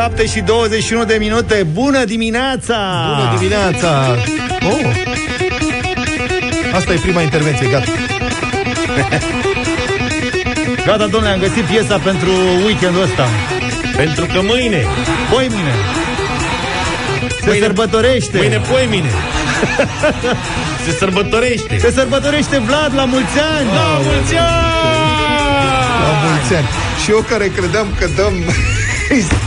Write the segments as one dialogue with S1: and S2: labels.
S1: 7 și 21 de minute. Bună dimineața!
S2: Bună dimineața! Oh. Asta e prima intervenție, gata.
S1: Gata, domnule, am găsit piesa pentru weekendul ăsta.
S3: Pentru că mâine,
S1: Poi mine. Se
S3: Mâine-
S1: sărbătorește.
S3: mâine poi mine. Se sărbătorește.
S1: Se sărbătorește Vlad la mulți ani.
S3: La mulți ani!
S2: La mulți ani. Și eu care credeam că dăm...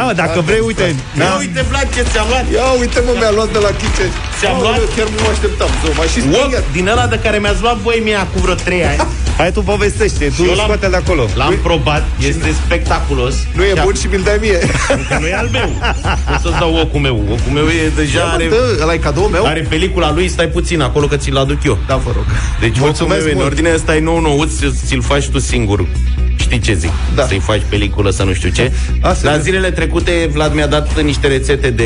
S1: A, dacă vrei, uite.
S3: Ia
S1: Da.
S3: uite, Vlad, ce ți-am luat.
S2: Ia uite mă, mi-a luat de la Kitchen.
S3: Ți-am
S2: Aoleu,
S3: luat?
S2: Chiar nu mă așteptam. Zău, m-a și
S3: Wok
S2: speriat.
S3: din ăla de care mi-ați luat voi mie acum vreo 3 ani.
S1: Hai tu povestește, tu
S3: eu l-am-
S1: scoate de acolo.
S3: L-am probat, este spectaculos.
S2: Nu e
S3: Și
S2: bun și mi-l dai mie.
S3: Că nu e al meu. Nu să-ți dau ocul meu. Ocul meu e deja
S2: Ia, mă,
S3: are,
S2: dă, ăla e cadou meu?
S3: are pelicula lui, stai puțin acolo că ți-l aduc eu.
S2: Da, vă rog.
S3: Deci
S2: Mulțumesc
S3: ocul meu e în
S2: mult.
S3: ordine, ăsta e nou nouț, ți-l faci tu singur. Știi ce zic?
S2: Da.
S3: Să-i faci peliculă, să nu știu ce.
S2: Asta
S3: La
S2: e.
S3: zilele trecute, Vlad mi-a dat niște rețete de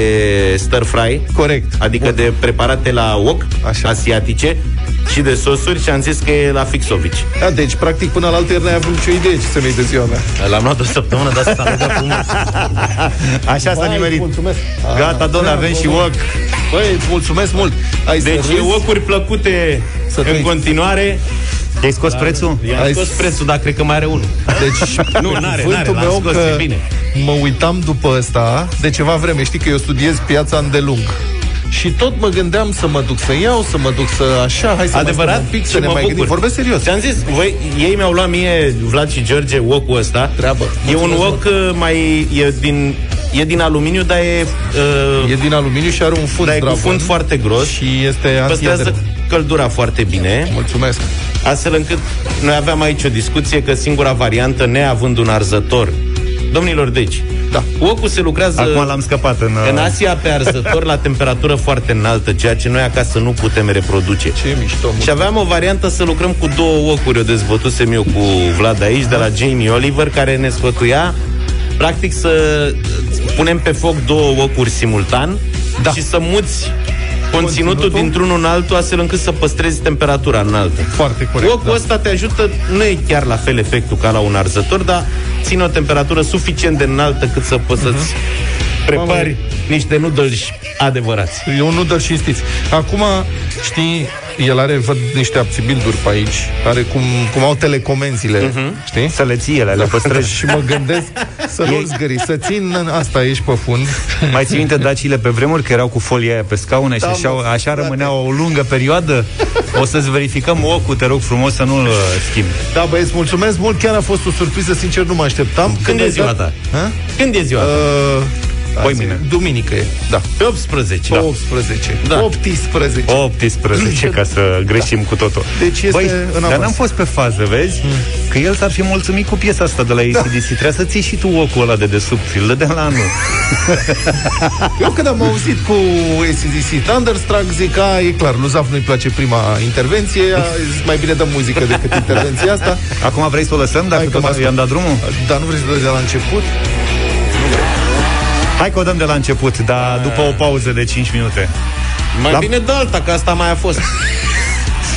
S3: stir fry.
S2: Corect.
S3: Adică
S2: Bun.
S3: de preparate la wok,
S2: Așa.
S3: asiatice și de sosuri și am zis că e la fixovici.
S2: Da, deci, practic, până la altă ieri n-ai avut nicio idee ce să-mi iei de ziua mea.
S3: L-am luat o săptămână, dar s-a legat frumos.
S1: Așa s-a
S2: Vai,
S1: nimerit.
S2: Mulțumesc.
S1: Gata, domnule, avem și wok.
S2: Băi, îți mulțumesc mult. Ai
S3: Deci
S2: să
S3: e
S2: râzi?
S3: ocuri plăcute
S2: Să
S3: în
S2: trăiți.
S3: continuare.
S1: Ai scos prețul?
S3: I-am
S2: Hai
S3: scos
S2: să-
S3: prețul, dar cred că mai are unul.
S2: Deci,
S3: Nu, n-are,
S2: cuvântul
S3: n-are, l-am
S2: meu
S3: scos,
S2: că
S3: e bine.
S2: mă uitam după ăsta de ceva vreme. Știi că eu studiez piața îndelung. Și tot mă gândeam să mă duc să iau, să mă duc să așa, hai să mai
S3: Adevărat?
S2: stăm un pic,
S3: Și
S2: să ne
S3: mă
S2: mai gândim.
S3: bucur.
S2: Vorbesc serios.
S3: Ți-am zis, voi, ei mi-au luat mie, Vlad și George, wok-ul ăsta.
S2: Treabă.
S3: E un
S2: Mulțumesc,
S3: wok uh, mai... E din, e din aluminiu, dar e... Uh,
S2: E din aluminiu și are un fund
S3: dar e cu
S2: dragon.
S3: fund foarte gros.
S2: Și este
S3: Păstrează
S2: antiader.
S3: Căldura foarte bine.
S2: Mulțumesc.
S3: Astfel încât noi aveam aici o discuție că singura variantă, neavând un arzător... Domnilor, deci,
S2: Da.
S3: wok-ul se lucrează...
S1: Acum l-am scăpat în...
S3: În
S1: uh,
S3: Asia pe arzător la temperatură foarte înaltă, ceea ce noi acasă nu putem reproduce.
S2: Ce mișto.
S3: Și aveam o variantă să lucrăm cu două ocuri, o dezbătusem eu cu Vlad aici, de la Jamie Oliver, care ne sfătuia practic să punem pe foc două ocuri simultan
S2: Da.
S3: și să muți conținutul,
S2: Conținutul?
S3: dintr-unul în altul, astfel încât să păstrezi temperatura înaltă.
S2: Foarte corect.
S3: Ocul
S2: da.
S3: ăsta te ajută, nu e chiar la fel efectul ca la un arzător, dar ține o temperatură suficient de înaltă cât să poți să-ți prepari niște noodles adevărați.
S2: E un noodle cinstiți. Acum, știi, el are, văd, niște abțibilduri pe aici, are cum, cum au telecomenzile,
S3: Mhm.
S2: știi?
S1: Să le ții ele, le păstrezi.
S2: și mă gândesc să nu zgări, să țin în asta aici pe fund.
S1: Mai ții minte dacile pe vremuri că erau cu folia aia pe scaune și
S2: Da,
S1: așa,
S2: mă,
S1: așa
S2: frate.
S1: rămânea o lungă perioadă? O să-ți verificăm ocul, te rog frumos să nu-l uh, schimbi.
S2: Da, băieți, mulțumesc mult, chiar a fost o surpriză, sincer, nu mă așteptam.
S3: Când e
S2: ai
S3: ziua
S2: dat-
S3: ta?
S2: Ha?
S3: Când e ziua? ta?
S2: Uh,
S1: Păi
S2: azi e
S1: mâine.
S2: Duminică e, da.
S3: Pe 18.
S2: Pe 18.
S3: Da.
S2: 18.
S1: 18, ca să greșim cu totul.
S2: Deci este
S1: Băi,
S2: în
S1: dar
S2: avans.
S1: n-am fost pe fază, vezi? Că el s-ar fi mulțumit cu piesa asta de la ACDC. Trebuia să ții și tu ocul ăla de desubt. Îl dădeam la anul.
S2: Eu când am auzit cu ACDC Thunderstruck, zic că e clar, lui Zaf nu-i place prima intervenție, a zis, mai bine dăm muzică decât intervenția asta.
S1: Acum vrei să o lăsăm, dacă
S2: Hai că
S1: tot
S2: m-a
S1: i-am dat drumul?
S2: Dar nu vrei să dai de la început?
S1: Hai că o dăm de la început, dar după o pauză de 5 minute.
S3: Mai
S1: La-
S3: bine de alta, că asta mai a fost.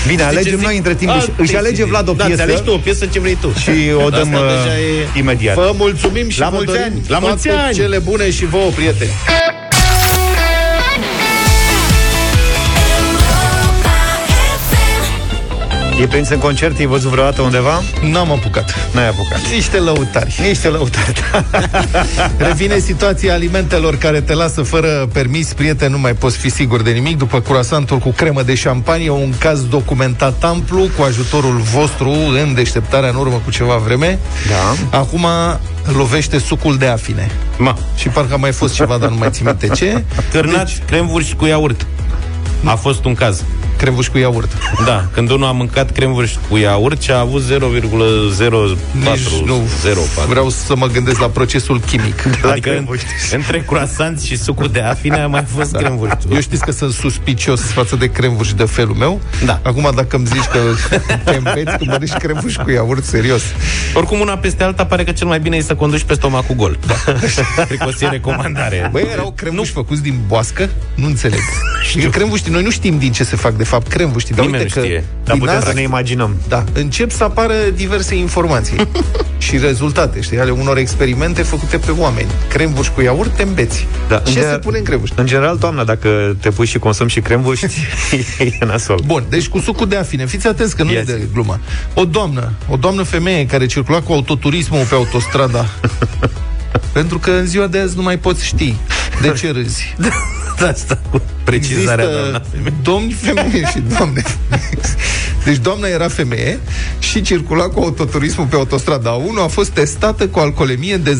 S1: Bine, alegem
S3: zic?
S1: noi între timp. Își,
S3: Alte
S1: își alege
S3: zile.
S1: Vlad o
S3: Da,
S1: piesă
S3: ți alegi tu o piesă ce vrei tu.
S1: și o
S3: Asta
S1: dăm uh,
S3: deja e-
S1: imediat.
S2: Vă mulțumim și
S1: La
S2: vă
S1: mulți
S2: dorim
S1: ani!
S3: La mulți
S2: toate
S3: ani!
S2: cele bune și vouă, prieteni!
S1: E prins în concert, e văzut vreodată undeva?
S2: N-am apucat.
S1: N-ai apucat.
S2: Niște lăutari.
S1: Niște lăutari.
S2: Revine situația alimentelor care te lasă fără permis. Prieten, nu mai poți fi sigur de nimic. După curasantul cu cremă de șampanie, un caz documentat amplu cu ajutorul vostru în deșteptarea în urmă cu ceva vreme.
S1: Da.
S2: Acum lovește sucul de afine.
S3: Ma,
S2: Și parcă a mai fost ceva, dar nu mai țin minte ce.
S3: cârnați deci... cremvurși cu iaurt. A fost un caz.
S2: Crevuș cu iaurt.
S3: Da, când unul a mâncat cremvurși cu iaurt și a avut 0,04
S2: Nici nu
S3: 04.
S2: vreau să mă gândesc la procesul chimic.
S3: Adică în, între croissant și sucul de afine a mai fost cremvurși.
S2: Eu știți că sunt suspicios față de cremvuși de felul meu.
S3: Da.
S2: Acum dacă îmi zici că te împeți că mănânci cremvuși cu iaurt, serios.
S3: Oricum, una peste alta pare că cel mai bine e să conduci pe stomacul gol. Cred că o să e recomandare.
S2: Băi, erau cremvuși făcuți din boască? Nu înțeleg. Și cremvuși, noi nu știm din ce se fac de fapt fapt cremvuștii. Dar
S3: Nimeni
S2: uite
S3: nu
S2: că
S3: știe.
S1: Dar
S2: din
S1: putem
S2: asta-
S1: să ne imaginăm.
S2: da, încep să apară diverse informații și rezultate, știi, ale unor experimente făcute pe oameni. Cremvuș cu iaurt, te îmbeți.
S1: Da,
S2: Ce
S1: în
S2: se
S1: general-
S2: pune în cremvuș?
S1: În general, toamna, dacă te pui și consumi și cremvuști, e nasol.
S2: Bun, deci cu sucul de afine. Fiți atenți că nu
S1: Yes.
S2: e de glumă. O doamnă, o doamnă femeie care circula cu autoturismul pe autostrada. pentru că în ziua de azi nu mai poți ști de ce râzi.
S1: Da, asta cu precizarea, doamna.
S2: domni femeie și doamne femeie. Deci doamna era femeie și circula cu autoturismul pe autostrada 1, a fost testată cu alcoolemie de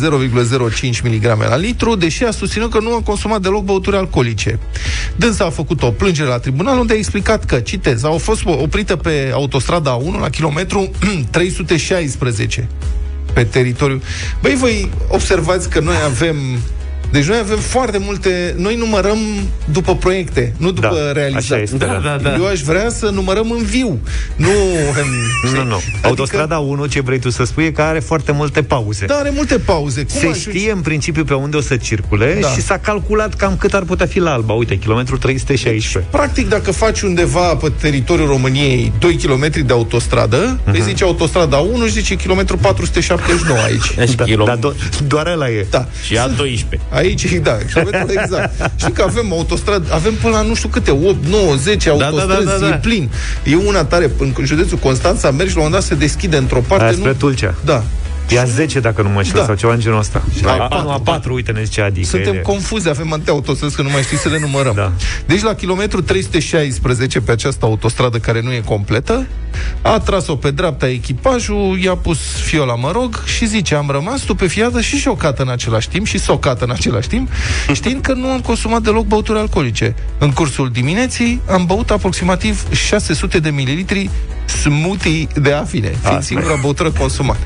S2: 0,05 mg la litru, deși a susținut că nu a consumat deloc băuturi alcoolice. Dânsa a făcut o plângere la tribunal unde a explicat că, citez, au fost oprită pe autostrada 1 la kilometru 316 pe teritoriu. Băi, voi observați că noi avem deci noi avem foarte multe, noi numărăm după proiecte, nu după
S1: Da,
S2: realizat.
S1: așa este,
S3: Da, da, da.
S2: Eu aș vrea să numărăm în viu, nu în...
S1: Nu, nu. Autostrada 1, ce vrei tu să spui, e că are foarte multe pauze.
S2: Da, are multe pauze. Cum
S1: Se
S2: ajungi?
S1: știe în principiu pe unde o să circule
S2: Da.
S1: și s-a calculat cam cât ar putea fi la Alba. Uite, kilometrul 316.
S2: Practic, dacă faci undeva pe teritoriul României 2 km de autostradă, uh-huh. îi zice autostrada 1 și zice kilometru 479 aici.
S3: Deci
S1: Da,
S3: kilo...
S1: dar do- doar ăla e.
S2: Da.
S3: Și a 12.
S2: Aici, da, kilometrul exact. Știi că avem autostradă, avem până la nu știu câte, 8, 9, 10
S3: da,
S2: autostrăzi,
S3: da, da, da.
S2: e plin. E una tare, în județul Constanța, mergi la un moment dat, se deschide într-o parte.
S1: Aia spre
S2: nu...
S1: Tulcea.
S2: Da.
S1: E a 10 dacă nu mă știu,
S2: Da.
S1: sau ceva în genul ăsta.
S2: A
S1: A,
S2: patru,
S1: a, nu, a 4, uite, ne zice Adi. că
S2: Suntem
S1: e-
S2: confuzi, avem atâtea autostrăzi că nu mai știi să le numărăm.
S1: Da.
S2: Deci la kilometru 316 pe această autostradă care nu e completă, a tras-o pe dreapta echipajul, i-a pus fiola, mă rog, și zice, am rămas stupefiată și șocată în același timp și socată în același timp, știind că nu am consumat deloc băuturi alcoolice. În cursul dimineții am băut aproximativ 600 de mililitri smoothie de afine, fiind
S1: Asta.
S2: singura băutură consumată.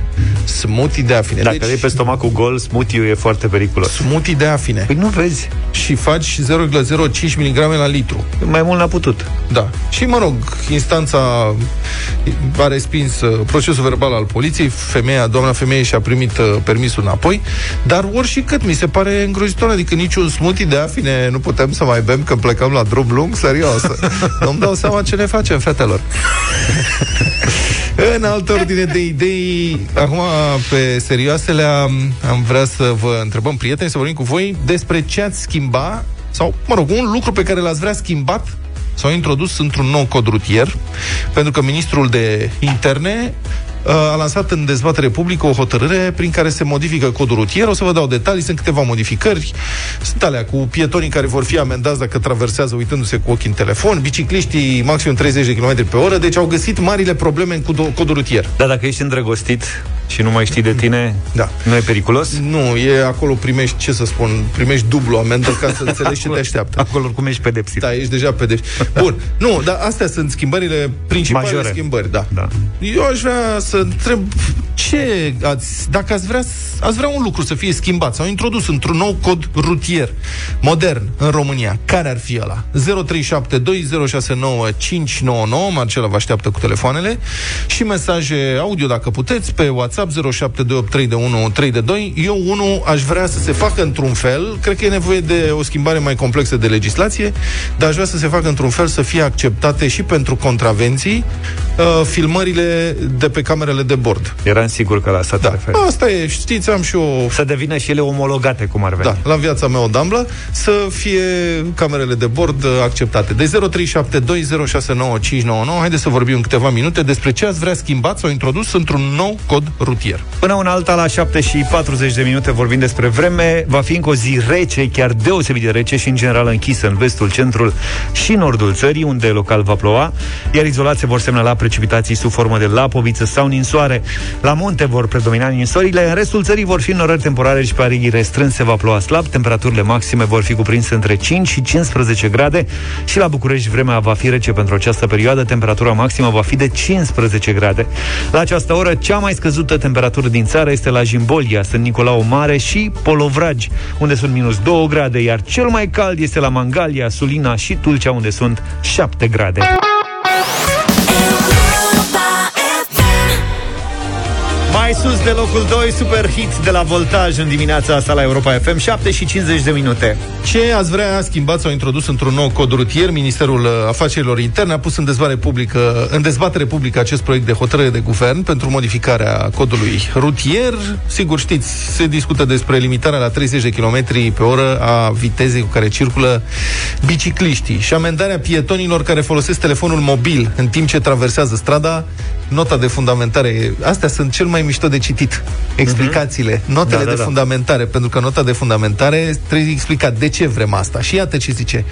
S2: Smoothie de afine.
S1: Dacă
S2: deci,
S1: e pe stomacul gol, smoothie e foarte periculos.
S2: smoothie de afine.
S1: Păi nu vezi.
S2: Și faci 0,05 mg la litru.
S1: Mai mult n-a putut.
S2: Da. Și, mă rog, instanța a respins uh, procesul verbal al poliției, femeia, doamna femeie și-a primit uh, permisul înapoi, dar ori și cât mi se pare îngrozitor, adică niciun smoothie de afine nu putem să mai bem când plecăm la drum lung, serios. Nu-mi dau seama ce ne facem, fetelor. În altă ordine de idei, acum pe serioasele am, am vrea să vă întrebăm, prieteni, să vorbim cu voi despre ce ați schimba sau, mă rog, un lucru pe care l-ați vrea schimbat sau introdus într-un nou cod rutier, pentru că ministrul de interne uh, a lansat în dezbatere publică o hotărâre prin care se modifică codul rutier. O să vă dau detalii, sunt câteva modificări. Sunt alea cu pietonii care vor fi amendați dacă traversează uitându-se cu ochii în telefon, bicicliștii maxim 30 de km pe oră, deci au găsit marile probleme în codul, codul rutier.
S1: Dar dacă ești îndrăgostit și nu mai știi de tine,
S2: Da.
S1: nu e periculos?
S2: Nu, e acolo primești, ce să spun, primești dublu amendă ca să înțelegi ce te așteaptă.
S1: Acolo oricum ești pedepsit.
S2: Da, ești deja pedepsit. Bun, nu, dar astea sunt schimbările, principalele
S1: Majore.
S2: schimbări, da.
S1: Da.
S2: Eu aș vrea să întreb ce ați, dacă ați vrea, ați vrea un lucru să fie schimbat sau introdus într-un nou cod rutier modern în România, care ar fi ăla? 0372069599, Marcela vă așteaptă cu telefoanele și mesaje audio dacă puteți pe WhatsApp 07283132. Eu unul aș vrea să se facă într-un fel, cred că e nevoie de o schimbare mai complexă de legislație, dar aș vrea să se facă într-un fel să fie acceptate și pentru contravenții uh, filmările de pe camerele de bord.
S1: Eram sigur că la asta te
S2: Da,
S1: referi.
S2: asta e, știți, am și o
S1: Să devină și ele omologate, cum ar veni.
S2: da, la viața mea o damblă, să fie camerele de bord uh, acceptate. De 0372069599, haideți să vorbim în câteva minute despre ce ați vrea schimbat sau introdus într-un nou cod rutier.
S1: Până una alta, la 7 și 40 de minute vorbim despre vreme. Va fi încă o zi rece, chiar deosebit de rece și în general închisă în vestul, centrul și nordul țării, unde local va ploua, iar izolat se vor semnala precipitații sub formă de lapoviță sau ninsoare. La munte vor predomina ninsorile, în restul țării vor fi norări temporare și pe arigii restrânse va ploua slab, temperaturile maxime vor fi cuprinse între 5 și 15 grade și la București vremea va fi rece pentru această perioadă, temperatura maximă va fi de 15 grade. La această oră, cea mai scăzută temperatură din țară este la Jimbolia, Sunt Nicolau Mare și Polovragi, unde sunt minus 2 grade, iar cel mai cald este la Mangalia, Sulina și Tulcea, unde sunt 7 grade. Mai sus de locul 2, super hit de la Voltaj în dimineața asta la Europa FM, 7 și 50 de minute.
S2: Ce ați vrea schimbat sau introdus într-un nou cod rutier? Ministerul uh, Afacerilor Interne a pus în dezbatere publică, în dezbatere publică acest proiect de hotărâre de guvern pentru modificarea codului rutier. Sigur știți, se discută despre limitarea la 30 de km pe oră a vitezei cu care circulă bicicliștii și amendarea pietonilor care folosesc telefonul mobil în timp ce traversează strada. Nota de fundamentare, astea sunt cel mai mișto de citit. Explicațiile,
S1: Mhm.
S2: notele
S1: Da, da,
S2: de
S1: da.
S2: fundamentare, pentru că nota de fundamentare trebuie explicat de ce vrem asta. Și iată ce zice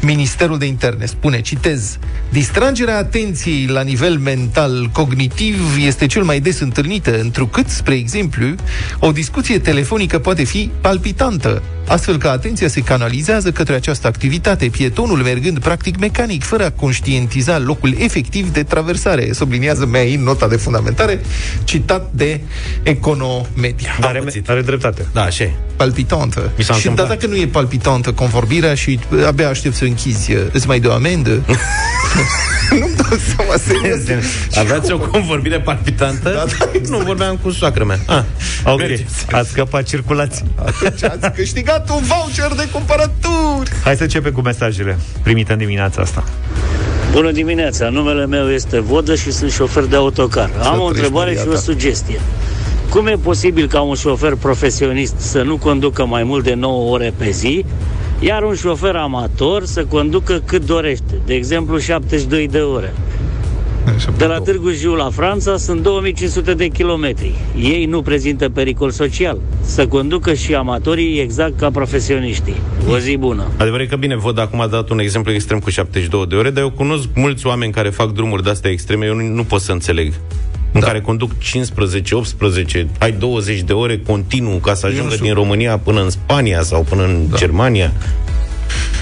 S2: Ministerul de Interne. Spune, citez, distragerea atenției la nivel mental cognitiv este cel mai des întâlnită, întrucât, spre exemplu, o discuție telefonică poate fi palpitantă, astfel că atenția se canalizează către această activitate, pietonul mergând practic mecanic, fără a conștientiza locul efectiv de traversare, subliniază mea în nota de fundamentare, citat de Economedia.
S1: Are,
S3: pățit.
S1: are dreptate.
S3: Da, așa e.
S2: Palpitantă.
S3: Mi s-a
S2: și dar
S3: întâmplat.
S2: dacă nu e palpitantă convorbirea și uh, abia aștept să închizi, uh, îți mai dă o amendă? Nu-mi dau seama, serios.
S3: Aveați o convorbire palpitantă?
S2: Da, da, exact.
S3: Nu, vorbeam cu soacră mea. Ah,
S1: Ok,
S3: merge.
S1: ați scăpat circulați.
S2: Atunci ați câștigat un voucher de cumpărături.
S1: Hai să începem cu mesajele primite în dimineața asta.
S4: Bună dimineața, numele meu este Vodă și sunt șofer de autocar. Am o
S2: trăiești,
S4: întrebare
S2: Maria
S4: și o
S2: ta.
S4: sugestie. Cum e posibil ca un șofer profesionist să nu conducă mai mult de 9 ore pe zi, iar un șofer amator să conducă cât dorește, de exemplu 72 de ore? De la Târgu Jiu la Franța sunt 2500 de kilometri. Ei nu prezintă pericol social. Să conducă și amatorii exact ca profesioniștii. O zi bună!
S3: Adevărul e că bine, văd acum a dat un exemplu extrem cu 72 de ore, dar eu cunosc mulți oameni care fac drumuri de-astea extreme, eu nu, nu pot să înțeleg. În
S2: Da.
S3: care conduc 15, 18, ai 20 de ore continuu ca să
S2: nu
S3: ajungă
S2: știu.
S3: din România până în Spania sau până în da. Germania.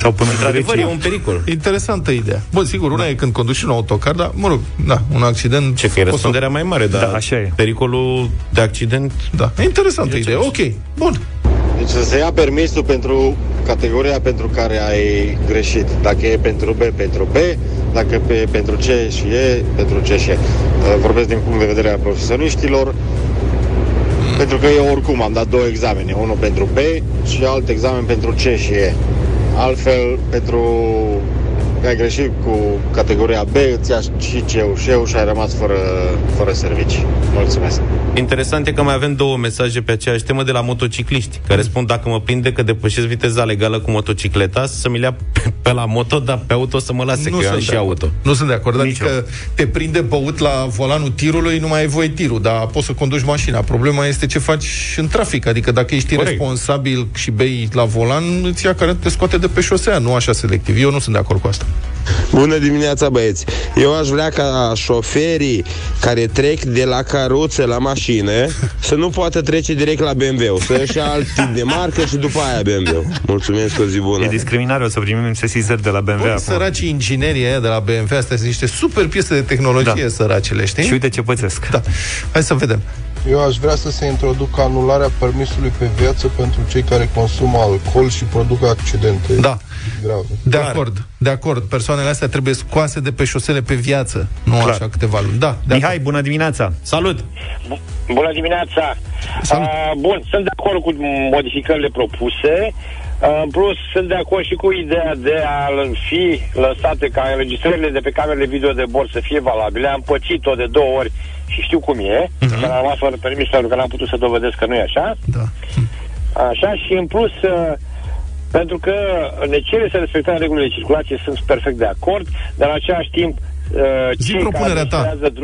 S1: Sau până în
S3: Într-adevăr, e
S1: Grecia.
S3: un pericol.
S2: Interesantă idee. Bun, sigur, una e când conduci un autocar, dar, mă rog, da, un accident...
S3: Ce că e
S2: poți să-
S3: răspunderea mai mare, dar
S1: Da, așa e.
S3: pericolul de accident
S2: Da, e interesantă
S3: E
S2: idee.
S3: ce-
S2: Ok, bun.
S5: Deci să se ia permisul pentru categoria pentru care ai greșit. Dacă e pentru B, pentru B, dacă e pentru C și E, pentru C și E. Uh, Vorbesc din punct de vedere al profesioniștilor, pentru că eu oricum am dat două examene, unul pentru B și alt examen pentru C și E. Altfel, pentru că ai greșit cu categoria B, îți ia și C-ul și E-ul și ai rămas fără, fără servicii. Mulțumesc!
S3: Interesant e că mai avem două mesaje pe aceeași temă de la motocicliști, care spun dacă mă prinde că depășesc viteza legală cu motocicleta, să mi le ia pe, pe la moto, dar pe auto să mă lase, că eu am
S2: sunt
S3: și
S2: de acord.
S3: auto.
S2: Nu sunt de acord.
S1: Nici
S2: Adică te prinde băut la volanul tirului, nu mai ai voie tirul, dar poți să conduci mașina. Problema este ce faci în trafic. Adică dacă ești
S3: Corect.
S2: responsabil și bei la volan, îți ia care te scoate de pe șosea, nu așa selectiv. Eu nu sunt de acord cu asta.
S6: Bună dimineața, băieți! Eu aș vrea ca șoferii care trec de la caruță la mașină să nu poată trece direct la BMW, să își ia alt tip de marcă și după aia BMW. Mulțumesc, o zi bună!
S1: E discriminare, o să primim sesizări de la BMW
S2: Bun,
S1: acum.
S2: săracii inginerii aia de la BMW, astea sunt niște super piese de tehnologie,
S1: Da.
S2: săracele, știi?
S1: Și uite ce pățesc.
S2: Da. Hai să vedem.
S7: Eu aș vrea să se introducă anularea permisului pe viață pentru cei care consumă alcool și produc accidente
S2: Da.
S7: grave.
S2: De
S3: Clar.
S2: acord, de acord. Persoanele astea trebuie scoase de pe șosele pe viață, nu
S1: Clar.
S2: așa câteva luni. Da, de
S1: Mihai, bună dimineața!
S3: Salut!
S8: Bună dimineața!
S2: Salut.
S8: Uh, bun, sunt de acord cu modificările propuse. Uh, în plus, sunt de acord și cu ideea de a fi lăsate ca înregistrările de pe camerele video de bord să fie valabile. Am pățit-o de două ori și știu cum e. Uh-huh. Că am rămas fără permis pentru că n-am putut să dovedesc că nu e așa.
S2: Da.
S8: Așa și în plus, uh, pentru că ne cere să respectăm regulile de circulație, sunt perfect de acord, dar în același timp uh,
S2: Zi
S8: cei
S2: propunerea
S8: care
S2: ta.
S8: administrează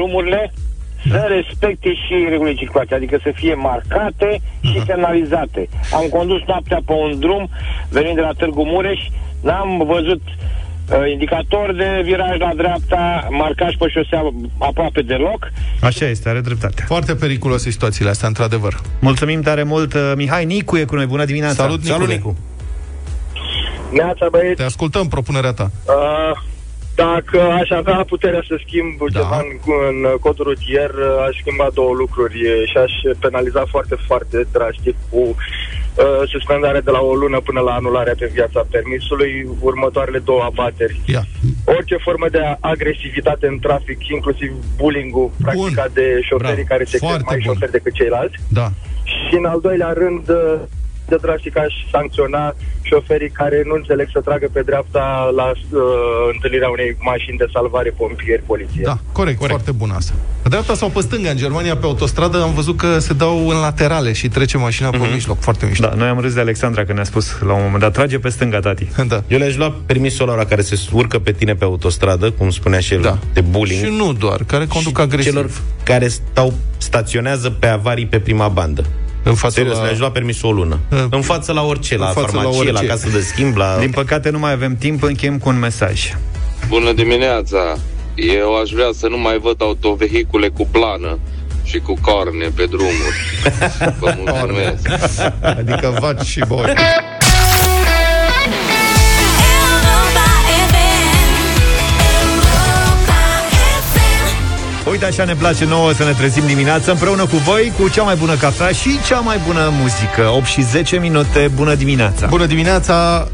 S8: drumurile să respecte și regulile de circulație, adică să fie marcate și semnalizate. Am condus noaptea pe un drum venind de la Târgu Mureș, n-am văzut uh, indicator de viraj la dreapta, marcaj pe șosea aproape deloc
S1: Așa este, are dreptate.
S2: Foarte periculoase situațiile astea, într-adevăr.
S1: Mulțumim tare mult, uh, Mihai Nicu e cu noi. Bună dimineața!
S2: Salut, Nicule.
S3: Salut, Nicu!
S9: Neața, băieți,
S2: Te ascultăm propunerea ta.
S9: uh, dacă aș avea puterea să schimb
S2: Da.
S9: ceva în, în codul rutier, uh, aș schimba două lucruri uh, și aș penaliza foarte, foarte drastic cu uh, suspendare de la o lună până la anularea pe viața permisului, următoarele două abateri.
S2: Ia.
S9: orice formă de agresivitate în trafic, inclusiv bullying-ul practicat de șoferii
S2: Bravo.
S9: care se cred
S2: Foarte
S9: mai
S2: bun.
S9: șoferi decât ceilalți.
S2: Da.
S9: Și în al doilea rând, uh, de drastic aș sancționa șoferii care nu înțeleg să tragă pe dreapta la uh, întâlnirea unei mașini de salvare, pompieri, poliție.
S2: Da, corect, corect, foarte bun asta. Pe dreapta sau pe stânga, în Germania, pe autostradă, am văzut că se dau în laterale și trece mașina pe mijloc. Foarte mișto.
S1: Da, noi am râs de Alexandra când ne-a spus la un moment dat, trage pe stânga, tati.
S2: Da.
S3: Eu le-aș lua permisul ăla care se urcă pe tine pe autostradă, cum spunea și el,
S2: Da.
S3: de bullying.
S2: Și nu doar, care conduc agresiv.
S3: celor care stau, staționează pe avarii pe prima bandă.
S2: În față
S3: Serios,
S2: la-
S3: le-aș lua permisul o lună.
S2: Uh,
S3: în față la orice, la
S2: în față la
S3: farmacie, la,
S2: orice.
S3: casă de schimb, la...
S1: Din păcate nu mai avem timp, încheiem cu un mesaj.
S10: Bună dimineața! Eu aș vrea să nu mai văd autovehicule cu plană și cu corne pe drumuri. Vă mulțumesc!
S2: Adică vaci și boi.
S1: Uite, așa ne place nouă să ne trezim dimineața împreună cu voi, cu cea mai bună cafea și cea mai bună muzică. 8 și 10 minute, bună dimineața!
S2: Bună dimineața!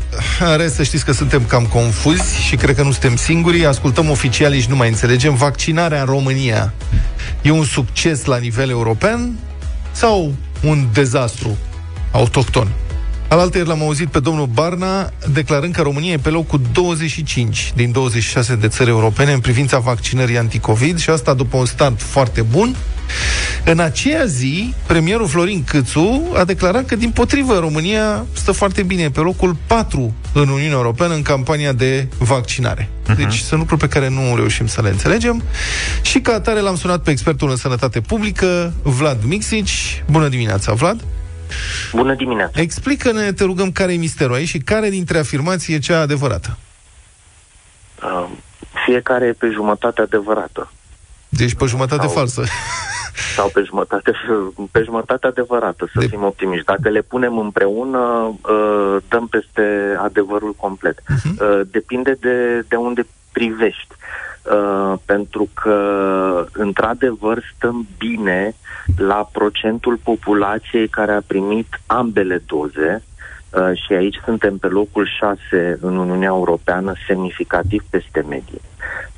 S2: În rest, să știți că suntem cam confuzi și cred că nu suntem singuri. Ascultăm oficialii și nu mai înțelegem. Vaccinarea în România e un succes la nivel european sau un dezastru autohton? Alaltă ieri l-am auzit pe domnul Barna declarând că România e pe locul 25 din 26 de țări europene în privința vaccinării anticovid și asta după un start foarte bun. În aceea zi, premierul Florin Câțu a declarat că, din potrivă, România stă foarte bine pe locul 4 în Uniunea Europeană în campania de vaccinare. Deci sunt lucruri pe care nu reușim să le înțelegem. Și ca atare l-am sunat pe expertul în sănătate publică, Vlad Mixici. Bună dimineața, Vlad!
S11: Bună dimineața!
S2: Explică-ne, te rugăm, care e misterul aici și care dintre afirmații e cea adevărată.
S11: Uh, fiecare e pe jumătate adevărată.
S2: Deci pe jumătate
S11: Sau-
S2: falsă.
S11: Sau pe jumătate, pe jumătate adevărată, să
S2: De-
S11: fim optimiști. Dacă le punem împreună, uh, dăm peste adevărul complet.
S2: Mhm.
S11: Uh, Depinde de, de unde privești. Uh, pentru că, într-adevăr, stăm bine la procentul populației care a primit ambele doze uh, și aici suntem pe locul 6 în Uniunea Europeană, semnificativ peste medie.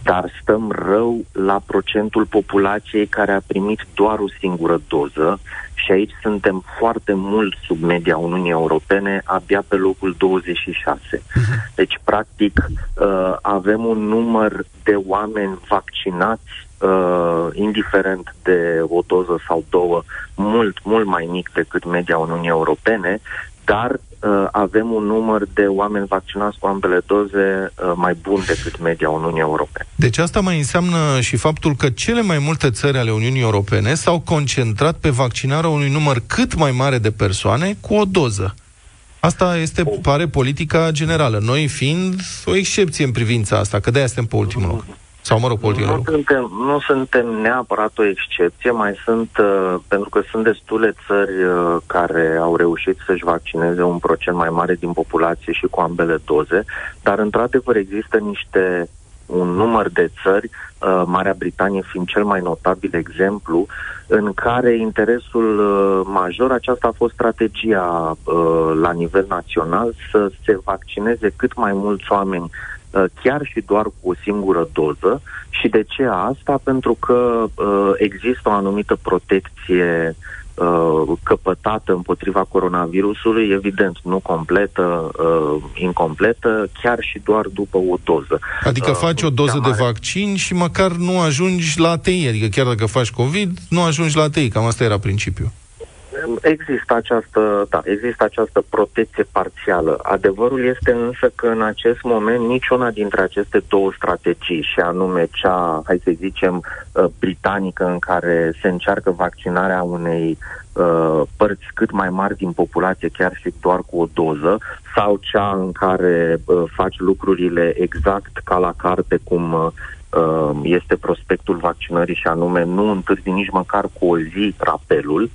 S11: Dar stăm rău la procentul populației care a primit doar o singură doză și aici suntem foarte mult sub media Uniunii Europene, abia pe locul 26. Deci, practic, uh, avem un număr de oameni vaccinați, uh, indiferent de o doză sau două, mult, mult mai mic decât media Uniunii Europene, dar uh, avem un număr de oameni vaccinați cu ambele doze uh, mai bun decât media Uniunii Europene.
S2: Deci asta mai înseamnă și faptul că cele mai multe țări ale Uniunii Europene s-au concentrat pe vaccinarea unui număr cât mai mare de persoane cu o doză. Asta este, pare, politica generală. Noi fiind o excepție în privința asta, că de-aia suntem pe ultimul loc. Sau, mă rog, pe ultimul
S11: Nu
S2: loc.
S11: suntem, nu suntem neapărat o excepție, mai sunt, uh, pentru că sunt destule țări uh, care au reușit să-și vaccineze un procent mai mare din populație și cu ambele doze, dar într-adevăr există niște un număr de țări, uh, Marea Britanie fiind cel mai notabil exemplu, în care interesul uh, major, aceasta a fost strategia uh, la nivel național, să se vaccineze cât mai mulți oameni uh, chiar și doar cu o singură doză. Și de ce asta? Pentru că uh, există o anumită protecție uh, căpătată împotriva coronavirusului, evident, nu completă, uh, incompletă, chiar și doar după o doză.
S2: Adică
S11: Uh,
S2: faci o doză
S11: cea
S2: de
S11: mare-
S2: vaccin și măcar nu ajungi la ATI. Adică chiar dacă faci COVID, nu ajungi la ATI. Cam asta era principiul.
S11: Există această, da, există această protecție parțială. Adevărul este însă că în acest moment niciuna dintre aceste două strategii, și anume cea, hai să zicem, uh, britanică, în care se încearcă vaccinarea unei uh, părți cât mai mari din populație, chiar și doar cu o doză, sau cea în care uh, faci lucrurile exact ca la carte, cum uh, uh, este prospectul vaccinării și anume nu întârzi nici măcar cu o zi rapelul.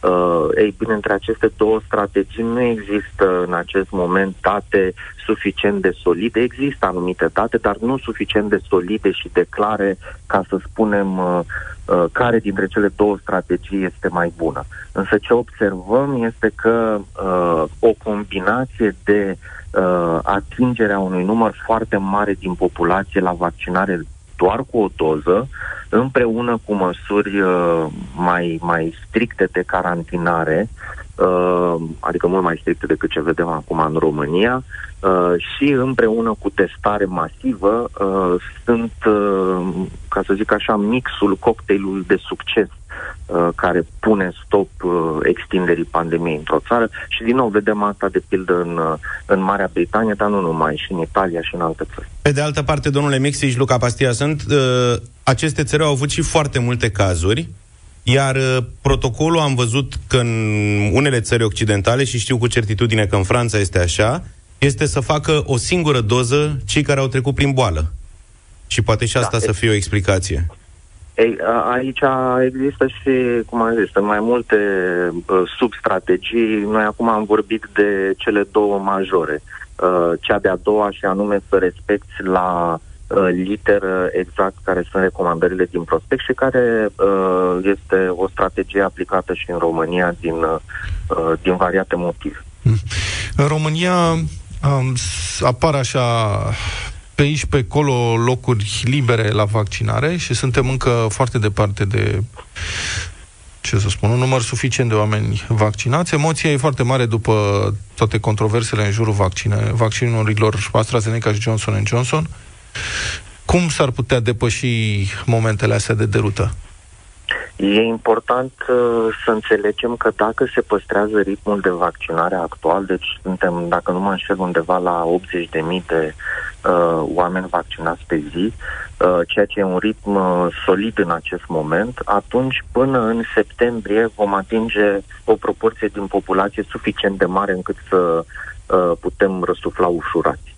S11: Uh, ei bine, între aceste două strategii nu există în acest moment date suficient de solide. Există anumite date, dar nu suficient de solide și de clare ca să spunem uh, uh, care dintre cele două strategii este mai bună. Însă ce observăm este că uh, o combinație de uh, atingerea unui număr foarte mare din populație la vaccinare doar cu o doză, împreună cu măsuri uh, mai, mai stricte de carantinare, uh, adică mult mai stricte decât ce vedem acum în România, uh, și împreună cu testare masivă, uh, sunt, uh, ca să zic așa, mixul, cocktailul de succes uh, care pune stop uh, extinderii pandemiei într-o țară. Și din nou vedem asta de pildă în, uh, în Marea Britanie, dar nu numai, și în Italia și în alte țări.
S3: Pe de altă parte, domnule Mixiș și Luca Pastia sunt, uh, aceste țări au avut și foarte multe cazuri, iar uh, protocolul am văzut că în unele țări occidentale, și știu cu certitudine că în Franța este așa, este să facă o singură doză cei care au trecut prin boală. Și poate și asta
S11: Da,
S3: să fie o explicație.
S11: Ei, a- aici există și, cum am zis, mai multe uh, substrategii. Noi acum am vorbit de cele două majore. Uh, cea de-a doua și anume să respecti la uh, literă exact care sunt recomandările din prospect și care uh, este o strategie aplicată și în România din, uh, uh, din variate motive.
S2: În România um, s- apar așa pe aici, pe acolo locuri libere la vaccinare și suntem încă foarte departe de ce să spun, un număr suficient de oameni vaccinați. Emoția e foarte mare după toate controversele în jurul vaccine, vaccinurilor AstraZeneca și Johnson Johnson. Cum s-ar putea depăși momentele astea de derută?
S11: E important uh, să înțelegem că dacă se păstrează ritmul de vaccinare actual, deci suntem, dacă nu mă înșel, undeva la 80.000 de uh, oameni vaccinați pe zi, uh, ceea ce e un ritm uh, solid în acest moment, atunci până în septembrie vom atinge o proporție din populație suficient de mare încât să uh, putem răsufla ușurați.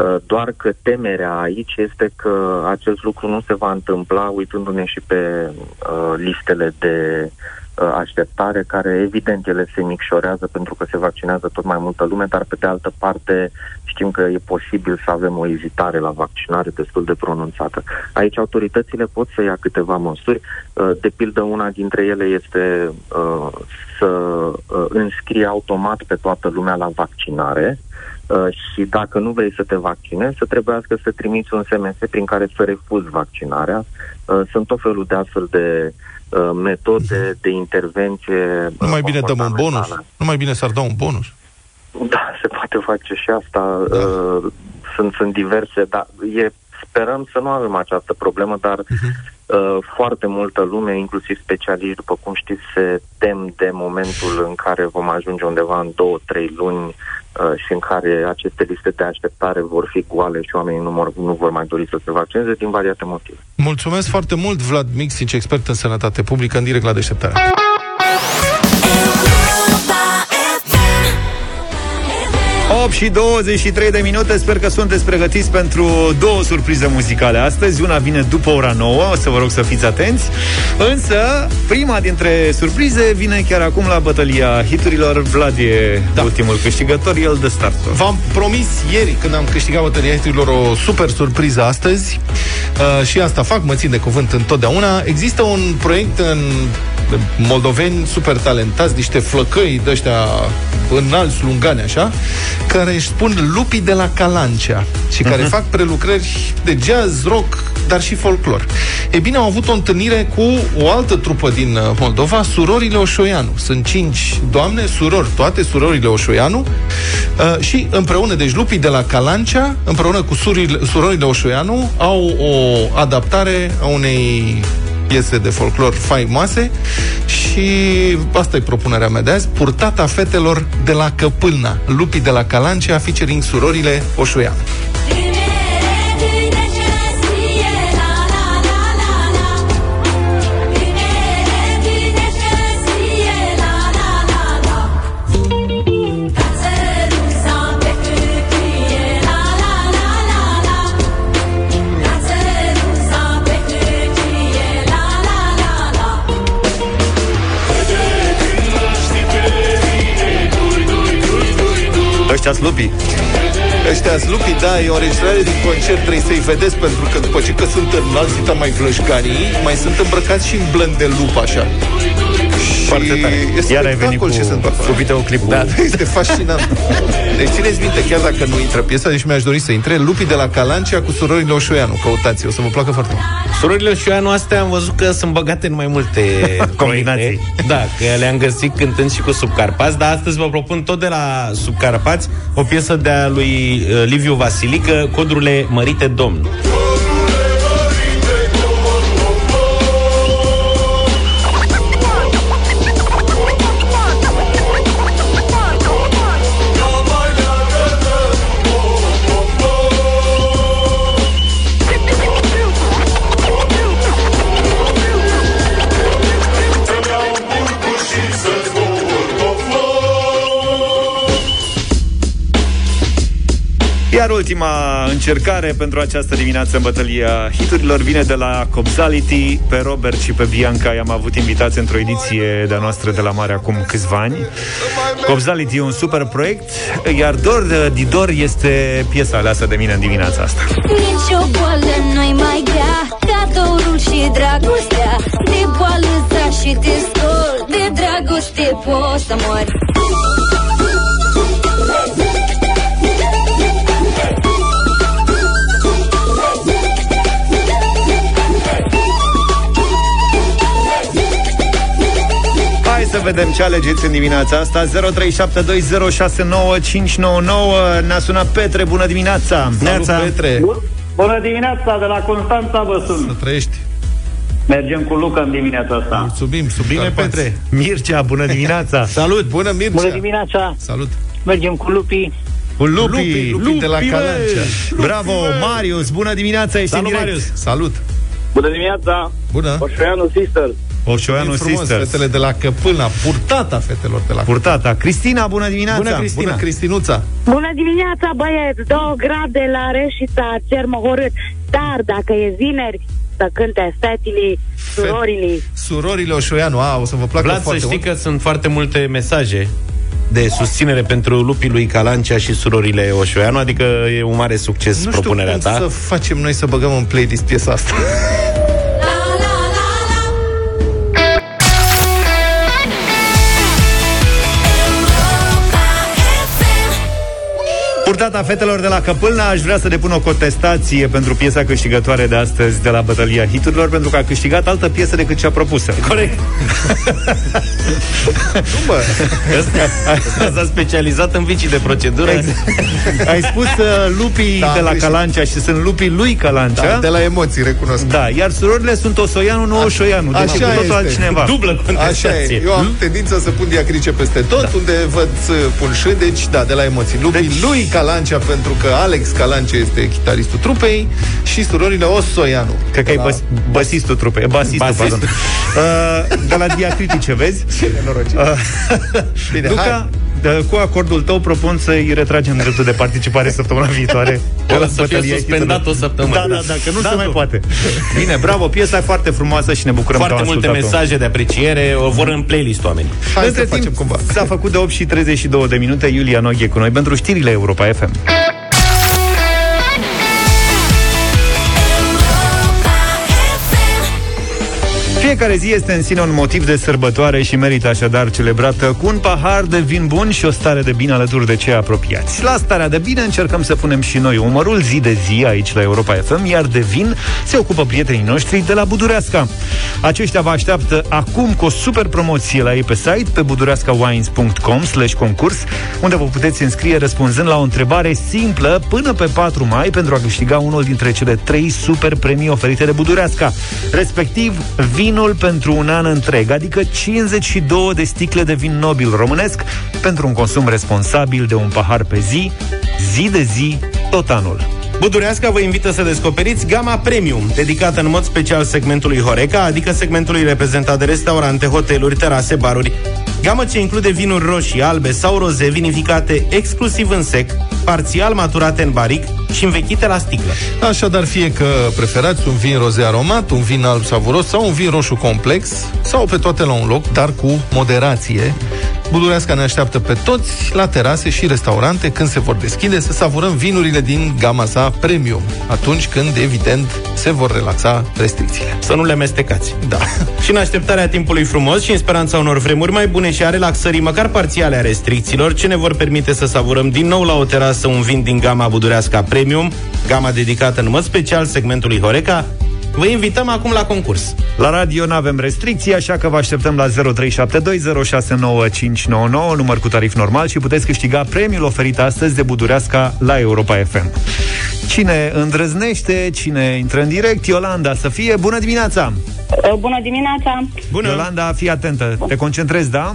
S11: Uh, Doar că temerea aici este că acest lucru nu se va întâmpla uitându-ne și pe uh, listele de uh, așteptare, care evident ele se micșorează pentru că se vaccinează tot mai multă lume, dar pe de altă parte știm că e posibil să avem o ezitare la vaccinare destul de pronunțată. Aici autoritățile pot să ia câteva măsuri, uh, de pildă una dintre ele este uh, să uh, înscrie automat pe toată lumea la vaccinare, Uh, și dacă nu vrei să te vaccinezi, să trebuiască să trimiți un SMS prin care să refuzi vaccinarea. Uh, Sunt tot felul de astfel de uh, metode de intervenție. uh,
S2: Nu mai bine dăm un bonus?
S11: comportamentală.
S2: Nu mai bine s-ar da un bonus?
S11: Da, se poate face și asta. Da. Uh, sunt, sunt diverse, dar e, sperăm să nu avem această problemă, dar uh-huh. uh, foarte multă lume, inclusiv specialiști, după cum știți, se tem de momentul în care vom ajunge undeva în două, trei luni uh, și în care aceste liste de așteptare vor fi goale și oamenii nu, mor, nu vor mai dori să se vaccineze din variate motive.
S2: Mulțumesc foarte mult, Vlad Mixici, expert în sănătate publică, în direct la deșteptarea.
S1: 8 și 23 de minute Sper că sunteți pregătiți pentru două surprize muzicale astăzi Una vine după ora 9 O să vă rog să fiți atenți Însă, prima dintre surprize Vine chiar acum la bătălia hiturilor Vlad e da. ultimul câștigător El dă startul
S2: V-am promis ieri, când am câștigat bătălia hiturilor, o super surpriză astăzi. Uh, și asta fac, mă țin de cuvânt întotdeauna. Există un proiect în moldoveni super talentați, niște flăcăi de ăștia înalți, lungani, așa, care își spun lupii de la Calancea și care fac prelucrări de jazz, rock, dar și folclor. E bine, au avut o întâlnire cu o altă trupă din uh, Moldova, surorile Oșoianu. Sunt cinci doamne, surori, toate surorile Oșoianu uh, și împreună, deci lupii de la Calancea, împreună cu surile, surorile Oșoianu, au o adaptare a unei piese de folclor faimoase și asta e propunerea mea de azi, purtata fetelor de la Căpâlna, lupii de la Calancea, featuring surorile Oșoianu.
S1: Ăștia lupii
S2: Ăștia lupii, da, e o înregistrare din concert, trebuie să-i vedeți, pentru că după ce că sunt înalți, mai vlășcanii, mai sunt îmbrăcați și în blând de lup, așa.
S1: Foarte tare.
S2: e
S1: Iar ai venit
S2: spectacol
S1: cu,
S2: ce se întâmplă.
S1: cu videoclipul.
S2: Da, este fascinant. Deci țineți minte, chiar dacă nu intră piesa, deci mi-aș dori să intre, Lupii de la Calancia cu surorile Oșoianu. Căutați, o să vă placă foarte mult.
S3: Surorile Șoianu astea am văzut că sunt băgate în mai multe
S1: Combinații.
S3: proiecte. Da, că le-am găsit cântând și cu Subcarpați, dar astăzi vă propun tot de la Subcarpați o piesă de-a lui uh, Liviu Vasilică, Codrurile Mărite Domn.
S1: Iar ultima încercare pentru această dimineață în bătălia hiturilor vine de la Cobzality. Pe Robert și pe Bianca i-am avut invitați într-o ediție de-a noastră de la mare acum câțiva ani. Cobzality e un super proiect, iar Dor de Didor este piesa aleasă de mine în dimineața asta.
S12: Nici o boală nu-i mai grea Cadorul și dragostea De boală za și te scol De dragoste poți să mori
S1: vedem ce alegeți în dimineața asta 0372069599 Ne-a sunat Petre, bună dimineața
S2: Neața. Petre.
S13: Bună dimineața, de la Constanța vă sun.
S2: Să trăiești.
S13: Mergem cu Luca în dimineața asta.
S2: Mulțumim, sub
S1: Bine,
S2: Carpați.
S1: Petre Mircea, bună dimineața
S2: Salut, bună Mircea.
S13: Bună dimineața,
S2: Salut.
S13: mergem cu lupii.
S1: Cu Lupi,
S2: Lupi, Lupi de la
S1: bă!
S2: Calancea.
S1: Bravo, Marius, bună dimineața, ești
S2: Salut,
S1: în direct
S2: Marius. Salut.
S8: Bună dimineața,
S2: Bună.
S8: Oșoianu Sisters.
S1: Orșoianu
S2: E frumos,
S1: Sisters
S2: fetele de la Căpâna, purtata fetelor de la
S1: Purtata, Cristina, bună dimineața
S2: Bună, Cristina. Bună, Cristinuța.
S14: Bună dimineața, băieți! Două grade la Reșița, cer măhorât. Dar dacă e vineri, să cânte fetile, surorile.
S2: Surorile Oșoianu, a, o să vă placă
S3: Vlad, să
S2: foarte
S3: știi
S2: mult.
S3: că sunt foarte multe mesaje de susținere pentru lupii lui Calancea și surorile Oșoianu, adică e un mare succes
S2: Nu știu
S3: propunerea
S2: cum
S3: ta.
S2: să facem noi să băgăm în playlist piesa asta.
S1: Purtata fetelor de la Căpâlna Aș vrea să depun o contestație pentru piesa câștigătoare de astăzi de la bătălia hiturilor Pentru că a câștigat altă piesă decât cea propusă
S3: Corect.
S2: nu, bă.
S3: Ăsta s-a specializat în vicii de procedură.
S1: Ai spus uh, lupii
S2: Da,
S1: de
S2: am
S1: la
S2: greșit.
S1: Calancea și sunt lupii lui Calancea
S2: Da, de la emoții, recunosc.
S1: Da, iar surorile sunt Osoianu, nu Oșoianu Deci
S2: Așa
S1: cu totul
S2: este.
S1: altcineva
S3: Dublă
S2: Așa
S3: contestație.
S2: e. Eu am tendința să pun diacrice peste tot, da. unde văd să pun și, deci da, de la emoții. Lupii deci... lui Calancea, pentru că Alex Calancea este chitaristul trupei și surorile Osoianu.
S1: Cred că
S2: De
S1: e
S2: la...
S1: băs, băsistul trupei Basistul,
S3: Basistul.
S1: pardon uh, De la diacritice, vezi?
S2: Ce nenorocire.
S1: Uh,
S2: Bine,
S1: Luca,
S2: hai.
S1: De- cu acordul tău propun să-i retragem dreptul de participare săptămâna viitoare
S3: O
S1: la
S3: să fie
S1: bătălia
S3: suspendat
S1: hiturilor.
S3: o săptămână.
S1: Da, da, dacă nu
S3: Da,
S1: se mai
S3: nu.
S1: poate Bine, bravo, piesa e foarte frumoasă și ne bucurăm
S3: Foarte
S1: că am
S3: multe
S1: ascultat-o.
S3: mesaje de apreciere, o vor în playlist oamenii.
S2: Hai
S1: Între
S2: să facem
S1: timp,
S2: cumva.
S1: s-a făcut de 8 și 32 de minute Iulia Noghe cu noi pentru știrile Europa FM Fiecare zi este în sine un motiv de sărbătoare și merită așadar celebrată cu un pahar de vin bun și o stare de bine alături de cei apropiați. La starea de bine încercăm să punem și noi umărul zi de zi aici la Europa FM, iar de vin se ocupă prietenii noștri de la Budureasca. Aceștia vă așteaptă acum cu o super promoție la ei pe site, pe budureascawines.com slash concurs, unde vă puteți înscrie răspunzând la o întrebare simplă până pe 4 mai pentru a câștiga unul dintre cele trei super premii oferite de Budureasca, respectiv vinul pentru un an întreg, adică 52 de sticle de vin nobil românesc pentru un consum responsabil de un pahar pe zi, zi de zi, tot anul.
S3: Budureasca vă invită să descoperiți gama premium, dedicată în mod special segmentului Horeca, adică segmentului reprezentat de restaurante, hoteluri, terase, baruri. Gamă ce include vinuri roșii, albe sau roze vinificate exclusiv în sec, parțial maturate în baric și învechite la sticlă.
S2: Așadar, fie că preferați un vin roze aromat, un vin alb savuros sau un vin roșu complex, sau pe toate la un loc, dar cu moderație, Budureasca ne așteaptă pe toți la terase și restaurante când se vor deschide să savurăm vinurile din gama sa premium, atunci când, evident, se vor relaxa restricțiile.
S3: Să nu le mestecați.
S2: Da.
S3: Și în așteptarea timpului frumos și în speranța unor vremuri mai bune și a relaxării măcar parțiale a restricțiilor, ce ne vor permite să savurăm din nou la o terasă un vin din gama Budureasca Premium, gama dedicată în mod special segmentului Horeca, Vă invităm acum la concurs.
S1: La radio nu avem restricții, așa că vă așteptăm la 0372069599, număr cu tarif normal și puteți câștiga premiul oferit astăzi de Budureasca la Europa FM. Cine îndrăznește, cine intră în direct, Iolanda, să fie bună dimineața!
S15: Uh, Bună dimineața!
S1: Bună! Iolanda, fii atentă, te concentrezi, da?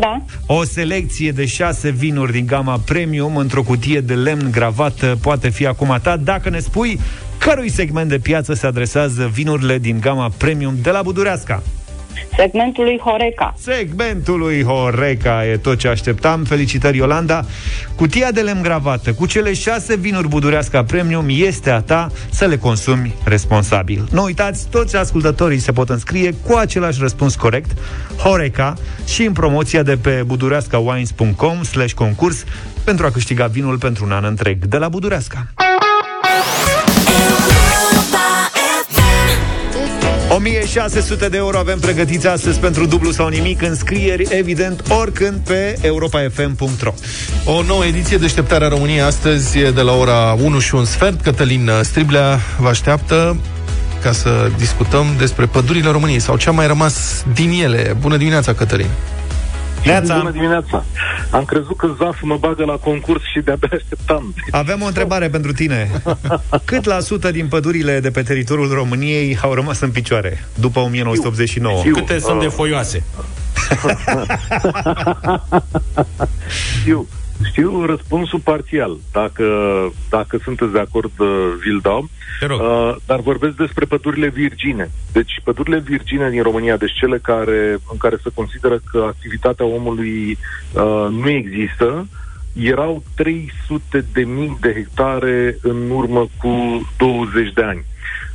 S15: Da.
S1: O selecție de șase vinuri din gama premium într-o cutie de lemn gravată poate fi acum a ta dacă ne spui cărui segment de piață se adresează vinurile din gama premium de la Budureasca.
S15: Segmentului Horeca.
S1: Segmentului Horeca e tot ce așteptam. Felicitări, Iolanda. Cutia de lemn gravată cu cele șase vinuri Budureasca Premium este a ta să le consumi responsabil. Nu uitați, toți ascultătorii se pot înscrie cu același răspuns corect, Horeca, și în promoția de pe budureascawines.com slash concurs pentru a câștiga vinul pentru un an întreg de la Budureasca. 1600 de euro avem pregătiți astăzi pentru dublu sau nimic Înscrieri, evident, oricând pe europafm.ro
S2: O nouă ediție de Așteptarea României astăzi e de la ora 1 și un sfert. Cătălin Striblea vă așteaptă ca să discutăm despre pădurile României sau ce a mai rămas din ele. Bună dimineața, Cătălin!
S1: Neața.
S16: Bună dimineața! Am crezut că Zaf mă bagă la concurs și de-abia așteptam.
S1: Avem o întrebare pentru tine. Cât la sută din pădurile de pe teritoriul României au rămas în picioare după 1989?
S16: Știu.
S3: Câte sunt de
S16: Uh.
S3: foioase?
S16: Știu, știu răspunsul parțial. Dacă, dacă sunteți de acord, uh, vi-l dau.
S3: Te rog.
S16: Uh, dar vorbesc despre pădurile virgine. Deci pădurile virgine din România, deci cele care, în care se consideră că activitatea omului uh, nu există, erau 300 de mii de hectare în urmă cu 20 de ani.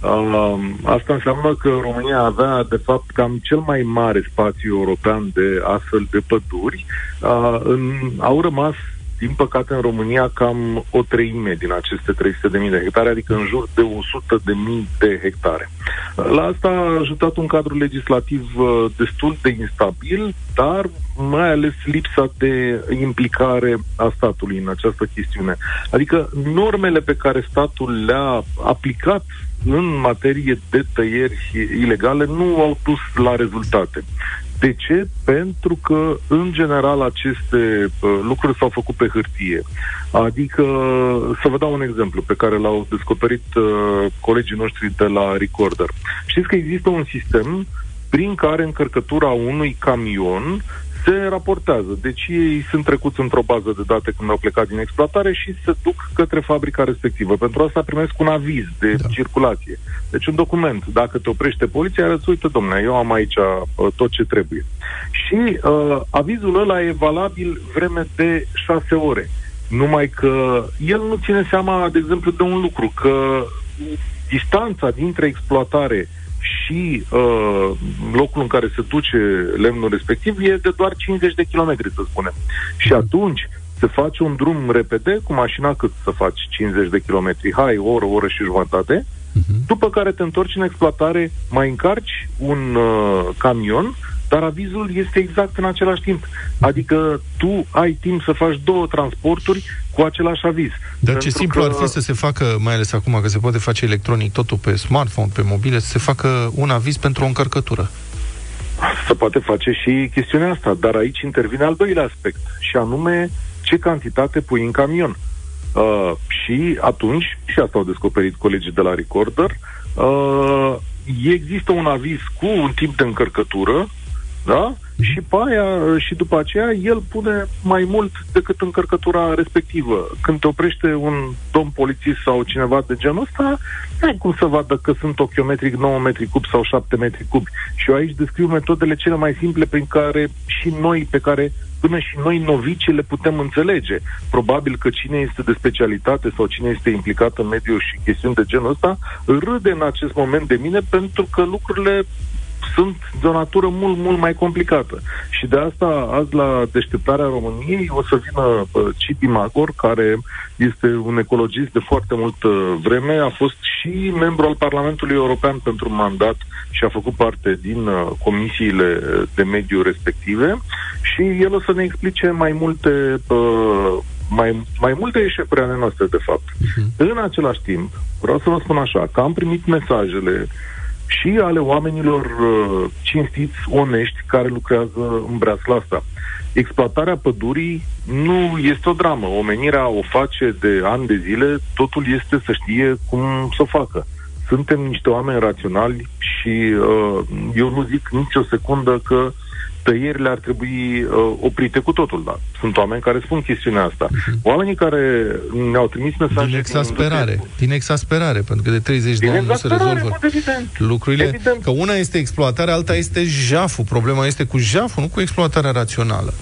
S16: Uh, asta înseamnă că România avea, de fapt, cam cel mai mare spațiu european de astfel de păduri. Uh, în, au rămas, din păcate, în România cam o treime din aceste 300.000 de hectare, adică în jur de 100.000 de hectare. Uh, La asta a ajutat un cadru legislativ uh, destul de instabil, dar mai ales lipsa de implicare a statului în această chestiune. Adică normele pe care statul le-a aplicat în materie de tăieri ilegale nu au dus la rezultate. De ce? Pentru că, în general, aceste uh, lucruri s-au făcut pe hârtie. Adică, să vă dau un exemplu pe care l-au descoperit uh, colegii noștri de la Recorder. Știți că există un sistem prin care încărcătura unui camion se raportează. Deci ei sunt trecuți într-o bază de date când au plecat din exploatare și se duc către fabrica respectivă. Pentru asta primesc un aviz de da. circulație. Deci un document. Dacă te oprește poliția, arăți, uite, domnule, eu am aici uh, tot ce trebuie. Și uh, avizul ăla e valabil vreme de șase ore. Numai că el nu ține seama, de exemplu, de un lucru, că distanța dintre exploatare și uh, locul în care se duce lemnul respectiv e de doar 50 de kilometri, să spunem. Și atunci se face un drum repede, cu mașina cât să faci 50 de kilometri, hai, o oră, o oră și jumătate, după care te întorci în exploatare, mai încarci un uh, camion, dar avizul este exact în același timp. Adică tu ai timp să faci două transporturi cu același aviz.
S2: Dar ce
S16: Pentru
S2: simplu ar fi să se facă, mai ales acum că se poate face electronic totul pe smartphone, pe mobile, să se facă un aviz pentru o încărcătură.
S16: Se poate face și chestiunea asta, dar aici intervine al doilea aspect, și anume ce cantitate pui în camion. Uh, și atunci, și asta au descoperit colegii de la Recorder, uh, există un aviz cu un tip de încărcătură, da? Și pe aia, și după aceea, el pune mai mult decât încărcătura respectivă. Când te oprește un domn polițist sau cineva de genul ăsta, n-ai cum să vadă că sunt ochiometric 9 metri cub sau 7 metri cub. Și eu aici descriu metodele cele mai simple prin care și noi, pe care până și noi novici le putem înțelege. Probabil că cine este de specialitate sau cine este implicat în mediul și chestiuni de genul ăsta râde în acest moment de mine pentru că lucrurile sunt de o natură mult, mult mai complicată. Și de asta, azi la deșteptarea României, o să vină uh, Cipi Magor, care este un ecologist de foarte multă vreme, a fost și membru al Parlamentului European pentru un mandat și a făcut parte din uh, comisiile de mediu respective și el o să ne explice mai multe uh, mai, mai multe eșecuri ale noastre, de fapt. Uh-huh. În același timp, vreau să vă spun așa, că am primit mesajele și ale oamenilor uh, cinstiți, onești, care lucrează în breasla asta. Exploatarea pădurii nu este o dramă. Omenirea o face de ani de zile, totul este să știe cum să o facă. Suntem niște oameni raționali și uh, eu nu zic nici o secundă că uh, tăierile ar trebui uh, oprite cu totul, da. Sunt oameni care spun chestiunea asta. Uh-huh. Oamenii care ne-au trimis mesaje...
S2: Din exasperare. Din, din exasperare, pentru că de 30 de ani nu se rezolvă
S16: evident.
S2: lucrurile.
S16: Evident.
S2: Că una este exploatarea, alta este jaful. Problema este cu jaful, nu cu exploatarea rațională.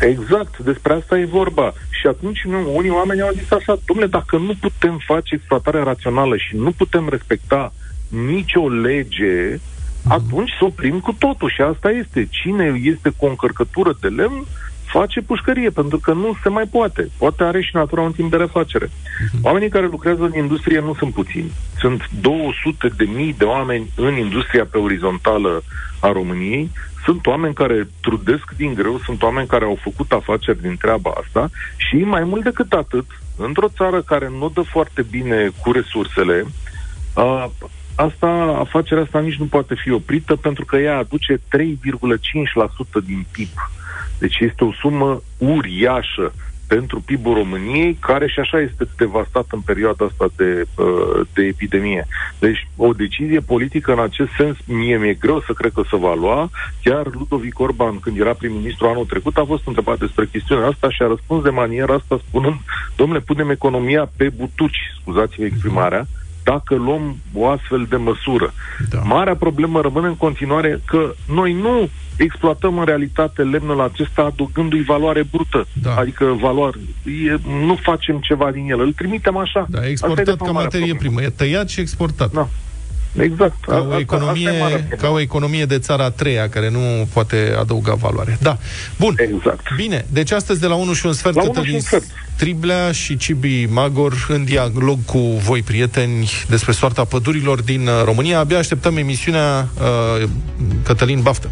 S16: Exact, despre asta e vorba. Și atunci nu, unii oameni au zis așa, domnule, dacă nu putem face exploatarea rațională și nu putem respecta nicio lege, atunci să oprim cu totul. Și asta este. Cine este cu o încărcătură de lemn, face pușcărie, pentru că nu se mai poate. Poate are și natura un timp de refacere. Oamenii care lucrează în industrie nu sunt puțini. Sunt 200 de mii de oameni în industria pe orizontală a României. Sunt oameni care trudesc din greu, sunt oameni care au făcut afaceri din treaba asta și mai mult decât atât, într-o țară care nu dă foarte bine cu resursele, uh, asta, afacerea asta nici nu poate fi oprită pentru că ea aduce 3,5% din PIB. Deci este o sumă uriașă pentru PIB-ul României, care și așa este devastat în perioada asta de, uh, de epidemie. Deci o decizie politică în acest sens, mie mi-e greu să cred că se va lua. Chiar Ludovic Orban, când era prim-ministru anul trecut, a fost întrebat despre chestiunea asta și a răspuns de maniera asta spunând, domnule, punem economia pe butuci, scuzați-mi exprimarea, dacă luăm o astfel de măsură. Da. Marea problemă rămâne în continuare că noi nu exploatăm în realitate lemnul acesta adăugându-i valoare brută. Da. Adică valoare. E, nu facem ceva din el. Îl trimitem așa.
S2: Da, exportat ca materie problemă. primă. E tăiat și exportat.
S16: Da. Exact.
S2: Ca o, economie, ca o economie de țara a treia, care nu poate adăuga valoare. Da. Bun.
S16: Exact.
S2: Bine. Deci astăzi de la 1 și un sfert, Cătălin Striblea și Cibi Magor în dialog cu voi, prieteni, despre soarta pădurilor din uh, România. Abia așteptăm emisiunea uh, Cătălin Baftă.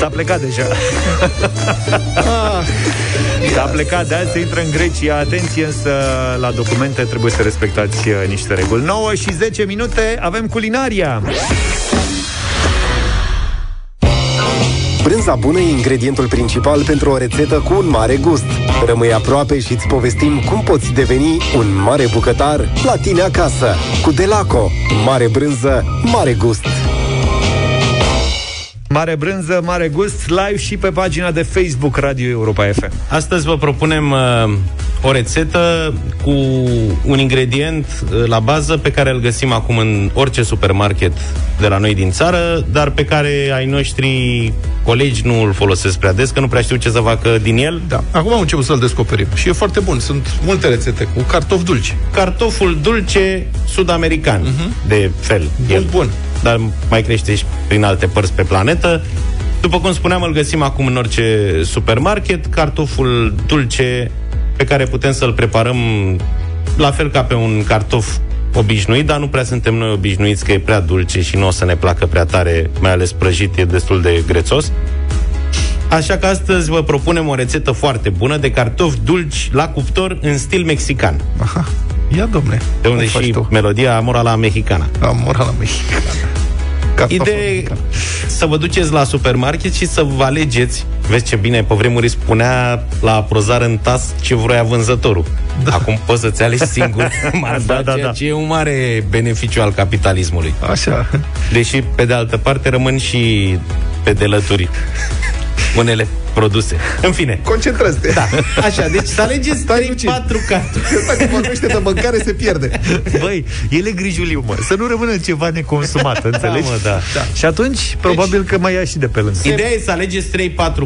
S1: S-a plecat deja.
S2: Ah.
S1: S-a plecat de azi, se intră în Grecia. Atenție însă la documente, trebuie să respectați uh, niște reguli. 9 și 10 minute, avem culinaria.
S17: Brânza bună e ingredientul principal pentru o rețetă cu un mare gust. Rămâi aproape și îți povestim cum poți deveni un mare bucătar la tine acasă. Cu Delaco. Mare brânză, mare gust.
S1: Mare brânză, mare gust, live și pe pagina de Facebook Radio Europa FM.
S3: Astăzi vă propunem uh, o rețetă cu un ingredient uh, la bază pe care îl găsim acum în orice supermarket de la noi din țară, dar pe care ai noștri colegi nu îl folosesc prea des, că nu prea știu ce să facă din el.
S2: Da, acum am început să-l descoperim și e foarte bun. Sunt multe rețete cu cartof dulce.
S3: Cartoful dulce sud-american, uh-huh. de fel.
S2: Bun, el. bun
S3: dar mai crește și prin alte părți pe planetă. După cum spuneam, îl găsim acum în orice supermarket, cartoful dulce pe care putem să-l preparăm la fel ca pe un cartof obișnuit, dar nu prea suntem noi obișnuiți că e prea dulce și nu o să ne placă prea tare, mai ales prăjit, e destul de grețos. Așa că astăzi vă propunem o rețetă foarte bună de cartofi dulci la cuptor în stil mexican.
S2: Aha. Ia, domne.
S3: De unde și tu? melodia Amora la Mexicana.
S2: Amora la Mexicana.
S3: Ideea să vă duceți la supermarket și să vă alegeți Vezi ce bine, pe vremuri spunea la prozar în tas ce vrea vânzătorul. Da. Acum poți să-ți alegi singur da, da, da. ce e un mare beneficiu al capitalismului.
S2: Așa.
S3: Deși, pe de altă parte, rămân și pe delături unele produse. În fine.
S2: Concentrează-te.
S3: Da. Așa, deci să alegeți 3-4 cartofi.
S2: Ăsta că vorbește de mâncare se pierde.
S1: Băi, el e grijuliu, mă. Să nu rămână ceva neconsumat, înțelegi?
S3: Da, mă, da.
S1: da. Și atunci, probabil deci, că mai ia și de pe lângă.
S3: Ideea e să alegeți 3-4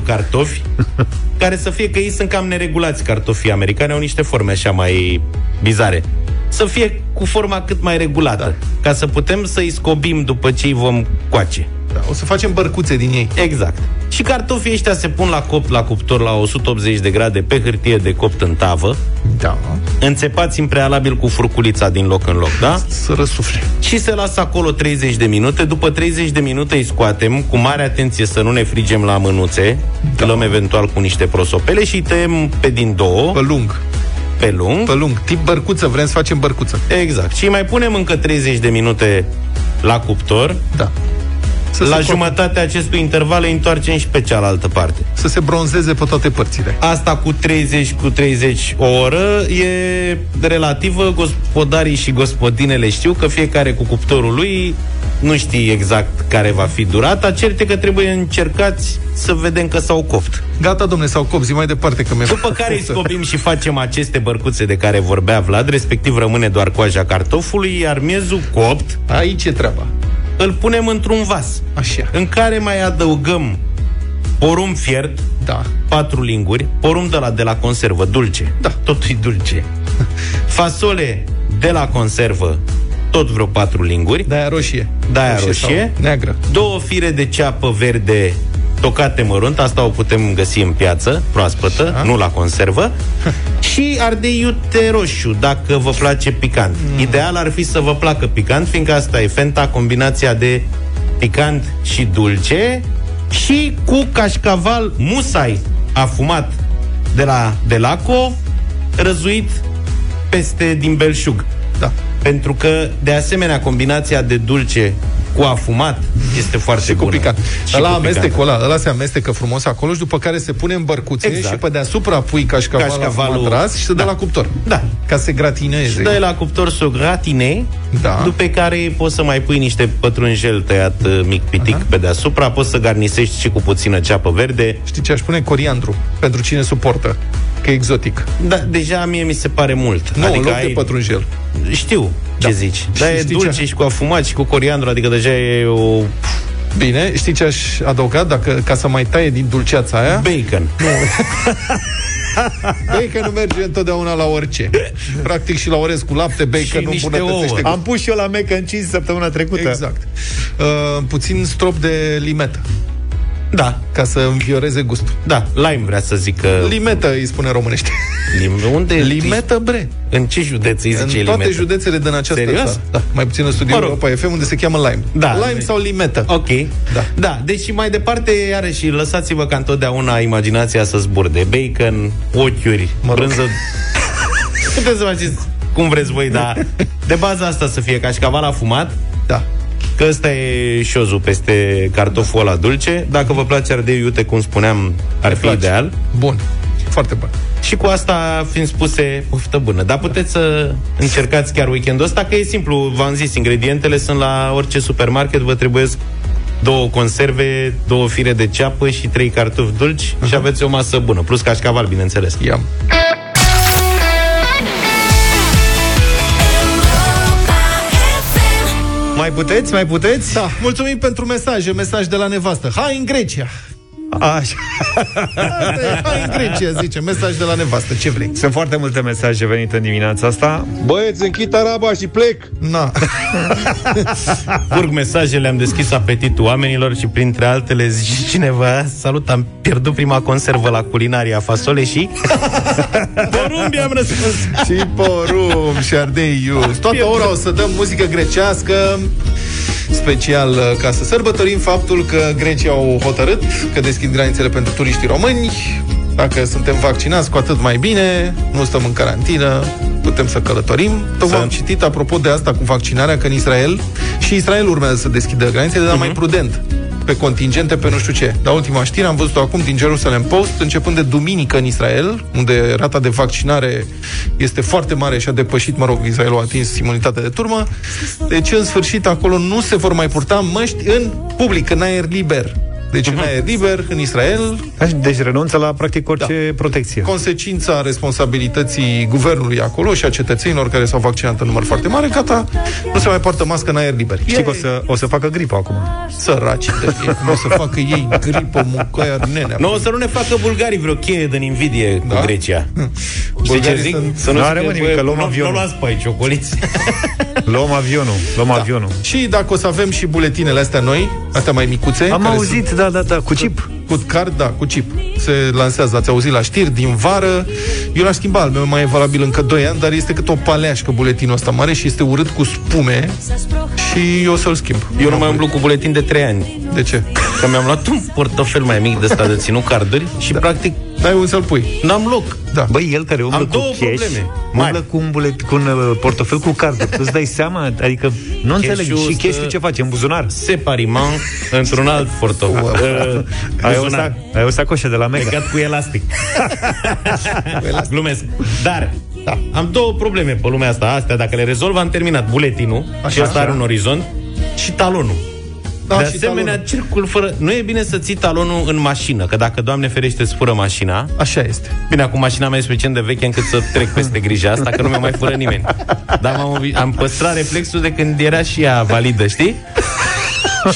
S3: cartofi care să fie că ei sunt cam neregulați cartofii americani, au niște forme așa mai bizare. Să fie cu forma cât mai regulată, da. ca să putem să-i scobim după ce îi vom coace.
S2: Da, o să facem bărcuțe din ei.
S3: Exact. Și cartofii ăștia se pun la copt la cuptor la 180 de grade pe hârtie de copt în tavă,
S2: Da.
S3: înțepați în prealabil cu furculița din loc în loc, da?
S2: Să răsufle.
S3: Și se lasă acolo 30 de minute. După 30 de minute îi scoatem, cu mare atenție să nu ne frigem la mânuțe, da. luăm eventual cu niște prosopele și îi tăiem pe din două.
S2: Pe lung.
S3: Pe lung.
S2: Pe lung. Tip bărcuță, vrem să facem bărcuță.
S3: Exact. Și îi mai punem încă 30 de minute la cuptor.
S2: Da. Să
S3: la
S2: se
S3: jumătatea acestui interval îi întoarcem și pe cealaltă parte.
S2: Să se bronzeze pe toate părțile.
S3: Asta cu 30 cu 30 o oră e relativă. Gospodarii și gospodinele știu că fiecare cu cuptorul lui nu știi exact care va fi durata, certe că trebuie încercați să vedem că s-au copt.
S2: Gata, domne, s-au copt, zi mai departe că mi
S3: După care îi scobim și facem aceste bărcuțe de care vorbea Vlad, respectiv rămâne doar coaja cartofului, iar miezul copt...
S2: Aici e treaba.
S3: Îl punem într-un vas.
S2: Așa.
S3: În care mai adăugăm porumb fiert,
S2: da.
S3: patru linguri, porumb de la, de la conservă, dulce.
S2: Da.
S3: Totul e dulce. Fasole de la conservă, tot vreo patru linguri.
S2: De-aia roșie.
S3: De-aia
S2: Roșie
S3: roșie.
S2: sau neagră.
S3: Două fire de ceapă verde tocate mărunt, asta o putem găsi în piață, proaspătă,
S2: Așa.
S3: nu la conservă. și ardei iute roșu, dacă vă place picant. Mm. Ideal ar fi să vă placă picant, fiindcă asta e fenta, combinația de picant și dulce și cu cașcaval musai afumat de la Delaco, răzuit peste din belșug.
S2: Da.
S3: Pentru că, de asemenea, combinația de dulce cu afumat este foarte
S2: Și cu
S3: bună.
S2: picant.
S3: Și
S2: ăla
S3: cu
S2: amestecul ăla, ăla se amestecă frumos acolo și după care se pune în bărcuțe
S3: Exact.
S2: și pe deasupra pui cașcavalul,
S3: Cașcavalul-
S2: matras și se dă
S3: Da.
S2: la cuptor.
S3: Da.
S2: Ca să se gratineze.
S3: Și dai la cuptor să o gratine,
S2: Da.
S3: după care poți să mai pui niște pătrunjel tăiat uh, mic pitic pe deasupra, poți să garnisești și cu puțină ceapă verde.
S2: Știi ce aș pune? Coriandru. Pentru cine suportă. Că e exotic.
S3: Da, deja mie mi se pare mult.
S2: Nu, adică în loc de pătrunjel.
S3: Știu ce zici.
S2: Și
S3: Dar e
S2: știi
S3: dulce
S2: ce?
S3: și cu afumat și cu coriandru, adică deja e o...
S2: Bine, știi ce aș adăuga dacă, ca să mai taie din dulceața aia?
S3: Bacon.
S2: Bacon nu merge întotdeauna la orice. Practic și la orez cu lapte, bacon
S1: Și
S2: nu
S1: niște
S2: îmbunătățește.
S1: ouă. Am pus și eu la mac and cheese săptămâna trecută.
S2: Exact. Uh, puțin strop de limetă.
S3: Da.
S2: Ca să învioreze gustul.
S3: Da, lime vrea să zică...
S2: Limetă îi spune românește.
S3: Lim- unde?
S2: Limetă, bre.
S3: În ce județ îi zice
S2: în toate
S3: limetă?
S2: județele din această
S3: Serios?
S2: țară. Da, mai puțin în studioul
S3: Mă rog.
S2: Europa FM, unde se cheamă lime.
S3: Da.
S2: Lime sau limetă.
S3: Ok.
S2: Da.
S3: Da, deci mai departe, iarăși, lăsați-vă ca întotdeauna imaginația să zburde. Bacon, ochiuri,
S2: Mă rog.
S3: brânză... Puteți să faceți cum vreți voi, dar de bază asta să fie cașcaval afumat,
S2: Da.
S3: Că ăsta e șozul peste cartoful ăla dulce. Dacă vă place ardei iute, cum spuneam, ar fi
S2: place.
S3: ideal.
S2: Bun. Foarte bun.
S3: Și cu asta fiind spuse, poftă bună. Dar puteți să încercați chiar weekendul ăsta, că e simplu, v-am zis, ingredientele sunt la orice supermarket, vă trebuie două conserve, două fire de ceapă și trei cartofi dulci uh-huh. și aveți o masă bună, plus cașcaval, bineînțeles.
S2: Iam.
S1: Mai puteți? Mai puteți?
S2: Da, mulțumim pentru mesaje. Mesaj de la nevastă. Hai în Grecia!
S1: Așa.
S2: Asta e, hai în Grecia, zice. Mesaj de la nevastă. Ce vrei?
S1: Sunt foarte multe mesaje venite în dimineața asta.
S6: Băieți, închid araba și plec.
S2: Na.
S3: Curg mesajele, am deschis apetitul oamenilor și printre altele zice cineva, salut, am pierdut prima conservă la culinaria fasole și... Porumbi am răspuns.
S2: și porumb și ardei ius. Toată ora o să dăm muzică grecească special uh, ca să sărbătorim faptul că grecii au hotărât că deschid granițele pentru turiștii români. Dacă suntem vaccinați, cu atât mai bine, nu stăm în carantină, putem să călătorim. Tocmai am citit, apropo de asta cu vaccinarea, că în Israel, și Israel urmează să deschidă granițele, dar mai prudent, pe contingente, pe nu știu ce. Dar ultima știre am văzut-o acum din Jerusalem Post, începând de duminică în Israel, unde rata de vaccinare este foarte mare și a depășit, mă rog, Israelul a atins imunitatea de turmă. Deci, în sfârșit, acolo nu se vor mai purta măști în public, în aer liber. Deci în aer liber, în Israel,
S1: Deci renunță la practic orice protecție.
S2: consecința responsabilității guvernului acolo și a cetățenilor care s-au vaccinat în număr foarte mare, gata, nu se mai poartă mască în aer liber.
S1: Știi că o să, o să facă gripă acum.
S2: Săraci de ei, nu o să facă ei gripă, mucoia, nenea.
S3: Nu o să nu ne facă bulgarii vreo cheie din invidie da? cu Grecia. Știi ce
S2: Bulgarii
S3: zic?
S2: sunt-
S3: Să nu
S1: Nu
S3: zică,
S1: are, mă, nimic,
S3: bă,
S1: că luăm
S3: nu-
S1: avionul.
S3: Nu luați pe aici ocoliți.
S1: Luăm avionul, luăm da. avionul.
S2: Și dacă o să avem și buletinele astea noi, astea mai micuțe,
S1: Am
S2: care
S1: auzit,
S2: sunt-
S1: da, da, da, cu chip.
S2: Cu card, da, cu chip. Se lansează, ați auzit la știri, din vară. Eu l-aș schimba, al meu mai e valabil încă 2 ani, dar este cât o paleașcă buletinul ăsta mare și este urât cu spume și eu o să-l schimb.
S3: Eu nu mai umblu cu buletin de 3 ani.
S2: De ce?
S3: Că mi-am luat un portofel mai mic de ăsta de ținut carduri și da. practic
S2: N-ai unde să-l pui.
S3: n-am loc.
S2: Da.
S1: Băi, el care umblă
S3: Am
S1: cu
S3: două
S1: cash,
S3: probleme
S1: umblă cu un, bulet, cu un uh, portofel cu carduri. Tu îți dai seama? Adică nu înțeleg.
S3: Cash-ul
S1: Și
S3: stă-
S1: cash ce face? În buzunar?
S3: Separiment într-un alt portofel. Uh,
S1: Ai o,
S3: buzunar.
S1: sa- ai o sacoșă de la Mega.
S3: Legat cu elastic. Glumesc. Dar da. am două probleme pe lumea asta. Astea, dacă le rezolv, am terminat buletinul
S2: Așa,
S3: și asta
S2: așa.
S3: are un orizont și talonul.
S2: Da,
S3: de
S2: și
S3: asemenea,
S2: talonul.
S3: circul fără... Nu e bine să ții talonul în mașină, că dacă, Doamne ferește, îți fură mașina...
S2: Așa este.
S3: Bine, acum mașina mea e suficient de veche încât să trec peste grija asta, că nu mi mai fură nimeni. Dar m-am, obi- am păstrat reflexul de când era și ea validă, știi?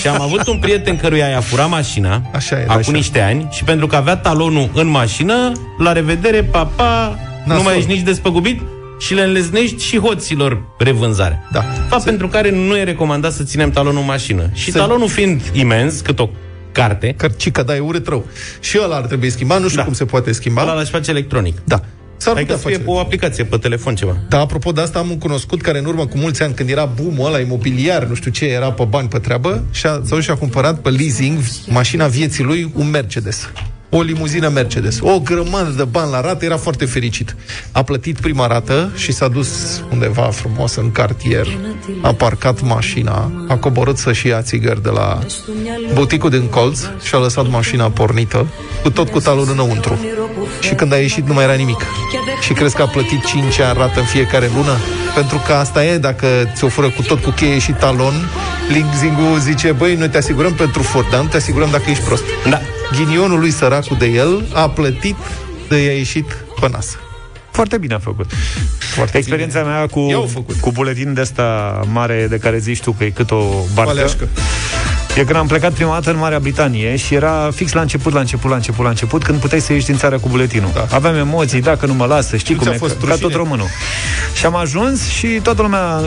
S3: și am avut un prieten căruia i-a furat mașina
S2: Așa e,
S3: acum
S2: așa.
S3: niște ani și pentru că avea talonul în mașină, la revedere, papa, nu
S2: Nasol.
S3: mai ești nici despăgubit și le înleznești și hoților revânzare.
S2: Da.
S3: Fapt pentru care nu e recomandat să ținem talonul în mașină. Și
S2: Se-
S3: talonul fiind imens, cât o carte,
S2: Cărcică, da, e urât rău. Și ăla ar trebui schimbat, nu știu
S3: Da.
S2: cum se poate schimba.
S3: ăla l-aș face electronic.
S2: Da. S-ar
S3: Adică
S2: putea
S3: să fie
S2: face.
S3: pe o aplicație, pe telefon ceva.
S2: Da, apropo de asta, am un cunoscut care în urmă cu mulți ani, când era boom ăla imobiliar, nu știu ce, era pe bani pe treabă, și-a, sau și-a cumpărat pe leasing mașina vieții lui, un Mercedes. O limuzină Mercedes. O grămadă de bani la rată, era foarte fericit. A plătit prima rată și s-a dus undeva frumos în cartier, a parcat mașina, a coborât să-și ia țigări de la buticul din colț și a lăsat mașina pornită, cu tot cu talul înăuntru. Și când a ieșit nu mai era nimic. Și crezi că a plătit 5 ani rată în fiecare lună? Pentru că asta e, dacă ți-o fură cu tot cu cheie și talon, leasing-ul zice, băi, noi te asigurăm pentru furt, dar nu te asigurăm dacă ești prost.
S3: Da.
S2: Ghinionul lui săracul de el a plătit de i-a ieșit pe nas.
S1: Foarte bine a făcut.
S2: Foarte
S1: Experiența
S2: bine.
S1: mea cu,
S2: Eu au făcut.
S1: cu buletin de ăsta mare de care zici tu că e cât o barcă.
S2: Paleașcă.
S1: E când am plecat prima dată în Marea Britanie și era fix la început, la început, la început, la început, când puteai să ieși din țară cu buletinul.
S2: Da.
S1: Aveam emoții, dacă nu mă lasă, știi
S2: Nu
S1: cum
S2: ți-a
S1: e,
S2: fost
S1: ca, ca
S2: rușine?
S1: tot românul. Și am ajuns și toată lumea,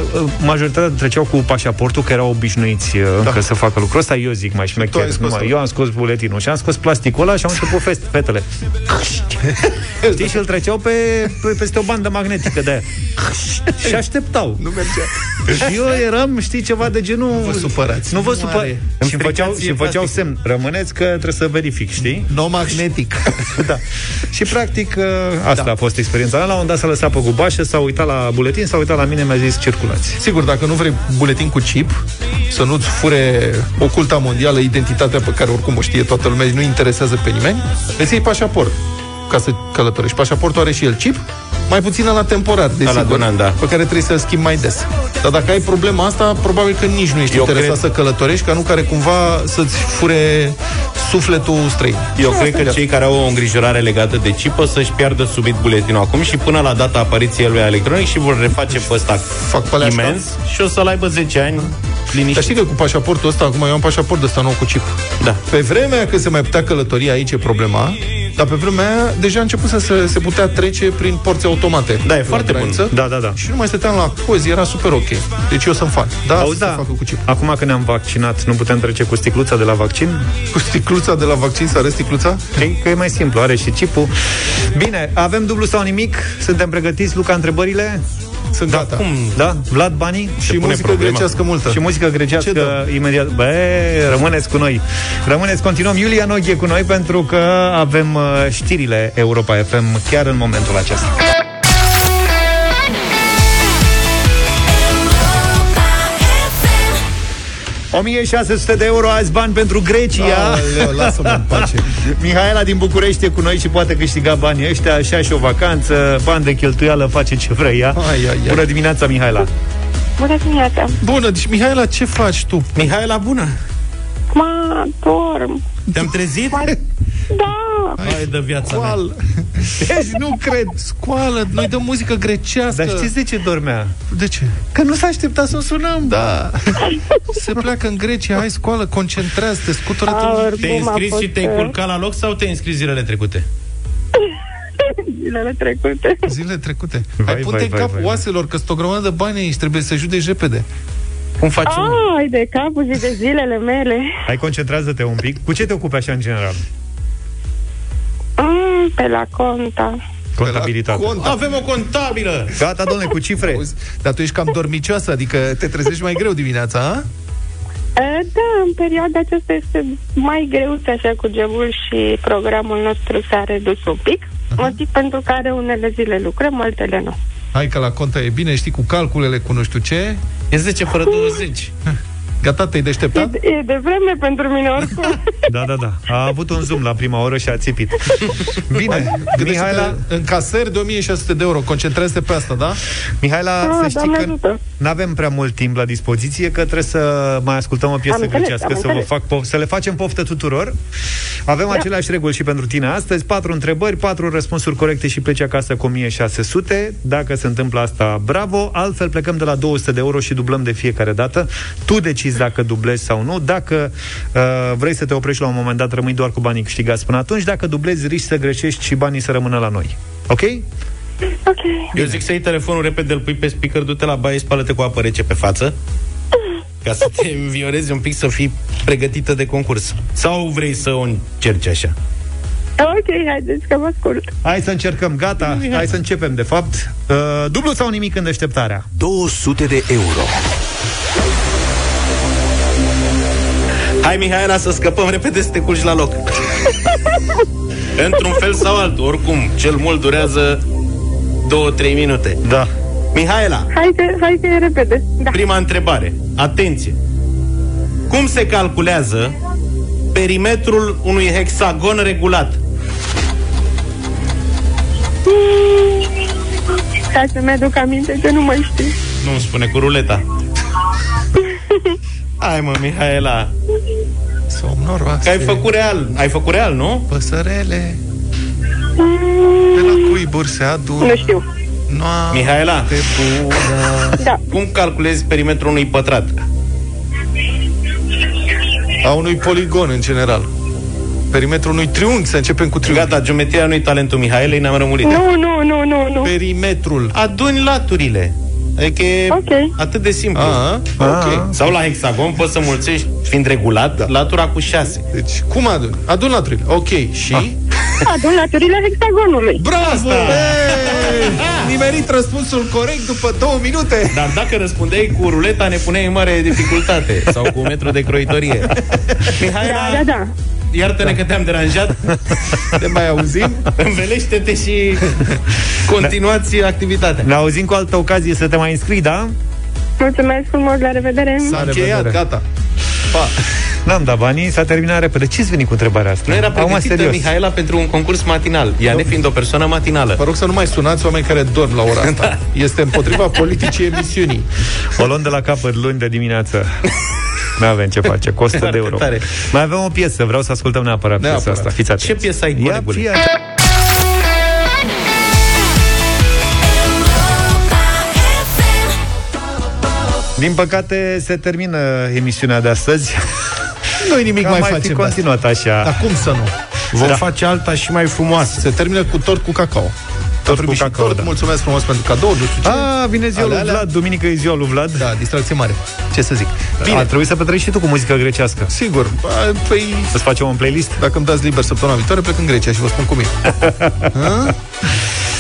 S1: majoritatea treceau cu pașaportul, că erau obișnuiți da. încă să facă lucrul ăsta, eu zic mai
S2: tu ai
S1: șmecher.
S2: scos-o.
S1: numai, eu am scos buletinul și am scos plasticul ăla și am început fest, fetele. Știi, și îl treceau pe, pe, peste o bandă magnetică de aia. și așteptau.
S2: Nu mergea.
S1: Și eu eram, știi, ceva de genul...
S2: Nu vă supărați.
S1: Nu vă
S2: Nu
S1: supărați.
S2: Are.
S1: Și îmi făceau, și îmi făceau semn. Rămâneți că trebuie să verific, știi?
S2: No magnetic.
S1: da. Și practic asta da. a fost experiența mea. La un moment dat s-a lăsat pe gubașă, s-a uitat la buletin, s-a uitat la mine, mi-a zis circulați.
S2: Sigur, dacă nu vrei buletin cu chip, să nu-ți fure oculta mondială identitatea pe care oricum o știe toată lumea și nu interesează pe nimeni, îți iei pașaport ca să călătorești. Pașaportul are și el chip, mai puțin la temporar, desigur,
S3: Ăla de un an, da.
S2: pe care trebuie să-l schimbi mai des. Dar dacă ai problema asta, probabil că nici nu ești
S3: Eu
S2: interesat
S3: cred-
S2: să călătorești, ca nu care cumva să-ți fure sufletul străin.
S3: Eu
S2: Și
S3: cred
S2: asta
S3: că
S2: e
S3: cei care au o îngrijorare legată de chip o să-și piardă subit buletinul acum și până la data apariției lui electronic și vor reface pe ăsta
S2: Fac paleașca.
S3: imens și o să-l aibă 10 ani
S2: Dar
S3: liniștit.
S2: știi că cu pașaportul ăsta, acum eu am pașaport de ăsta nou cu chip.
S3: Da.
S2: Pe vremea când se mai putea călători, aici e problema, dar pe vremea aia deja a început să se, se putea trece prin porți automate.
S3: Da, e
S2: La
S3: foarte bun.
S2: graniță.
S1: Da, da, da.
S2: Și nu mai stăteam la cozi, era super ok. Deci eu sunt fan. Da,
S1: Auzi,
S2: să
S1: da.
S2: se facă cu chip.
S1: Acum că ne-am vaccinat, nu putem trece cu sticluța de la vaccin?
S2: Cu sticluța de la vaccin, să arăți sticluța?
S1: Știi? Că e mai simplu, are și chipul. Bine, avem dublu sau nimic? Suntem pregătiți, Luca, întrebările?
S2: Sunt gata.
S1: Cum? Da? Vlad Bani?
S2: Și
S3: pune
S2: muzică
S3: problema.
S2: grecească multă.
S1: Și muzică
S2: Ce
S1: grecească
S2: dăm?
S1: imediat. Bă, rămâneți cu noi. Rămâneți, continuăm. Iulia Noghe cu noi pentru că avem uh, știrile Europa FM chiar în momentul acesta. 1600 de euro azi bani pentru Grecia.
S2: Aoleu, lasă-mă în pace.
S1: Mihaela din București e cu noi și poate câștiga banii ăștia, așa și o vacanță, bani de cheltuială, face ce vrea ea.
S2: Ai, ai, ai.
S1: Bună dimineața, Mihaela!
S14: Bună dimineața!
S2: Bună, deci Mihaela, ce faci tu?
S3: Mihaela, bună!
S14: Acum
S18: Da, dorm.
S3: Te-am trezit?
S18: Mai... Da.
S3: Hai de viața mea.
S2: Scoală. Deci nu cred. Scoală. Noi dăm muzică grecească.
S1: Dar știți de ce dormea?
S2: De ce?
S1: Că nu s-a așteptat să o sunăm.
S2: Da. Se pleacă în Grecia, hai scoală, concentrează-te, scutură
S18: Aur,
S3: Te-ai
S18: cum a
S3: înscris
S18: fost,
S3: și te-ai
S18: uh,
S3: culcat la loc sau te-ai înscris zilele trecute?
S18: Zilele trecute.
S2: Zilele trecute.
S1: Vai,
S2: hai, pute
S1: vai,
S2: în
S1: vai,
S2: cap
S1: vai.
S2: oaselor, că sunt o grămadă de bani aici, trebuie să judeci repede.
S3: Cum facem?
S18: Ai de capul și de zilele mele.
S1: Hai, concentrează-te un pic. Cu ce te ocupi așa în general?
S18: Mm, pe la conta.
S1: Contabilitate.
S2: Cont.
S3: Avem o contabilă!
S1: Gata, domnule, cu cifre.
S2: Auzi, Dar tu ești cam dormicioasă, adică te trezești mai greu dimineața, a?
S18: E, Da, în perioada aceasta este mai greu așa cu gebul și programul nostru s-a redus un pic, motiv pentru care unele zile lucrăm, altele nu.
S2: Hai că la conta e bine, știi, cu calculele, cu nu știu ce.
S3: E 10 fără 20.
S2: Gata, te-ai
S18: E,
S2: deșteptat?
S18: e de vreme pentru mine oricum.
S1: Da, da, da. A avut un zoom la prima oră și a țipit.
S2: Bine,
S1: Mihaela,
S2: Mihaela, în casări de 1600 de euro, concentrează-te pe asta, da?
S1: Mihaela,
S18: Ah,
S1: să știi
S18: Doamne
S1: că
S18: ajută.
S1: nu avem prea mult timp la dispoziție, că trebuie să mai ascultăm o piesă
S18: Am înțeles,
S1: grecească,
S18: am
S1: să, vă
S18: înțeles.
S1: fac pof- să le facem poftă tuturor. Avem
S18: Da.
S1: aceleași reguli și pentru tine astăzi. Patru întrebări, patru răspunsuri corecte și pleci acasă cu 1600. Dacă se întâmplă asta, bravo. Altfel plecăm de la 200 de euro și dublăm de fiecare dată. Tu decizi dacă dublezi sau nu. Dacă uh, vrei să te oprești la un moment dat, rămâi doar cu banii câștigați până atunci. Dacă dublezi, riști să greșești și banii să rămână la noi. Ok?
S18: ok.
S3: Eu zic să iei telefonul repede, îl pui pe speaker, du-te la baie, spală-te cu apă rece pe față ca să te înviorezi un pic, să fii pregătită de concurs. Sau vrei să o încerci așa?
S18: Ok, haideți că vă ascult.
S1: Hai să încercăm, gata, hai să începem, de fapt. Uh, dublu sau nimic în deșteptarea?
S19: 200 de euro.
S3: Hai, Mihaela, să scăpăm repede să te culci la loc. Într-un fel sau altul, oricum, cel mult durează 2-3 minute.
S1: Da.
S3: Mihaela,
S18: Hai că, hai că e repede. Da.
S3: prima întrebare. Atenție! Cum se calculează perimetrul unui hexagon regulat?
S18: Ca să-mi aduc aminte că nu mai știu.
S3: Nu spune cu ruleta. Hai mă, Mihaela,
S2: Somnoroase.
S3: că ai făcut real. Ai făcut real, nu?
S2: Păsărele de la cuiburi se adună.
S18: Nu știu.
S2: Noapte
S3: Mihaela,
S2: bună.
S18: Da.
S3: cum calculezi perimetrul unui pătrat?
S2: A unui poligon, în general. Perimetrul unui triunghi, să începem cu triunghi.
S3: Gata, geometria nu-i talentul Mihaelei, ne-am rămurit.
S18: Nu, nu, nu, nu, nu.
S2: Perimetrul.
S3: Aduni laturile. Adică e
S18: Ok.
S3: atât de simplu.
S2: A, ok.
S3: Sau la hexagon poți să mulțești, fiind regulat, da. latura cu 6.
S2: Deci, cum adun? Adun laturile. Ok, și?
S3: Ah.
S18: Adun laturile hexagonului.
S2: Bravo! Hey! Nimerit răspunsul corect după două minute.
S3: Dar dacă răspundeai cu ruleta, ne puneai în mare dificultate. Sau cu un metru de croitorie. Mihaela,
S18: Da, da, da.
S3: Iartă-ne că te-am deranjat.
S2: Ne mai auzim?
S3: Învelește-te și continuați activitatea.
S1: Ne auzim cu altă ocazie să te mai înscrii, da?
S18: Mulțumesc frumos, la revedere.
S2: S-a încheiat,
S1: revedere.
S2: gata. Pa.
S1: N-am dat banii, s-a terminat repede. Ce-ți veni cu întrebarea asta?
S3: Nu era
S1: Acum,
S3: pregătită
S1: serios.
S3: Mihaela pentru un concurs matinal. Ea nefiind o persoană matinală.
S2: Vă rog să nu mai sunați oameni care dorm la ora asta. Este împotriva politicii emisiunii.
S1: O luăm de la capăt luni de dimineață. Nu avem ce face, costă de
S3: Foarte
S1: euro.
S3: tare.
S1: Mai avem o piesă, vreau să ascultăm neapărat, piesa
S2: Neapărat.
S1: asta. Fiți atenți.
S3: Ce piesă ai,
S1: Ia,
S3: colegule?
S1: fii atent. Din păcate se termină emisiunea de astăzi.
S2: Noi nimic
S1: Că
S2: mai
S1: mai fi
S2: facem.
S1: continuat așa.
S2: Dar cum să nu?
S3: Vom
S1: Da.
S3: face alta și mai frumoasă.
S2: Se termină cu tort cu cacao. Tort
S1: cu
S2: cu cacao,
S1: cacao,
S2: tort,
S1: da.
S2: mulțumesc frumos pentru cadou, nu știu ce.
S1: A, vine ziua lui
S2: Alea, alea.
S1: Vlad, duminică e ziua lui Vlad.
S2: Da, distracție mare. Ce să zic?
S1: Bine. A trebuit să petreci și tu cu muzică grecească.
S2: Sigur. Bă, Păi,
S1: Să-ți facem un playlist?
S2: dacă îmi dați liber săptămâna viitoare, plec în Grecia și vă spun cum e.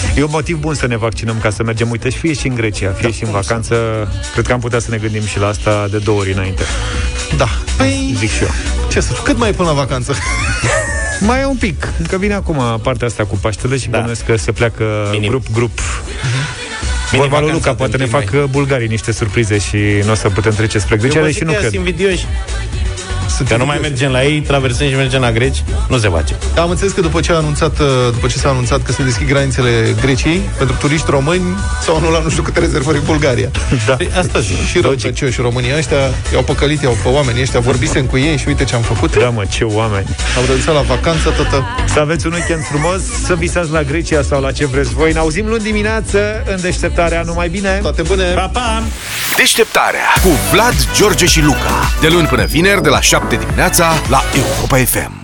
S2: Ha?
S1: E un motiv bun să ne vaccinăm ca să mergem. Uite, și fie și în Grecia, fie și în vacanță. Cred că am putea să ne gândim și la asta de două ori înainte.
S2: Da. Păi,
S1: Zic și eu.
S2: ce să cât mai e până la vacanță?
S1: Mai e un pic, că vine acum partea asta cu Paștele și
S3: Da.
S1: bănuiesc că se pleacă
S3: Minim.
S1: grup, grup.
S3: Minim
S1: Vorba lui
S3: vacanță
S1: Luca,
S3: de
S1: poate ne
S3: întâi
S1: fac bulgarii niște surprize și nu o să putem trece spre Grecia,
S3: Eu vă
S1: deși
S3: zic
S1: nu
S3: că
S1: cred.
S3: invidioși.
S2: Sunt
S3: Că nu mai
S2: invidioși.
S3: mergem la ei, traversăm și mergem la greci, nu se face.
S2: Am înțeles că după ce, a anunțat, uh, după ce s-a anunțat că se deschid granițele Greciei pentru turiști români, s-au anulat nu știu câte rezervări în Bulgaria.
S1: Da.
S3: Păi Asta zic.
S2: Și răutăcioși românii ăștia i-au păcălit, i-au pe oamenii ăștia, vorbisem cu ei și uite ce am făcut.
S1: Da, mă, ce oameni.
S2: Am renunțat la vacanță, tătă.
S1: Să aveți un weekend frumos, să visați la Grecia sau la ce vreți voi. Ne auzim luni dimineață în deșteptarea. Numai bine!
S2: Toate bune!
S3: Pa, pa!
S19: Deșteptarea cu Vlad, George și Luca. De luni până vineri, de la 7 dimineața, la Europa FM.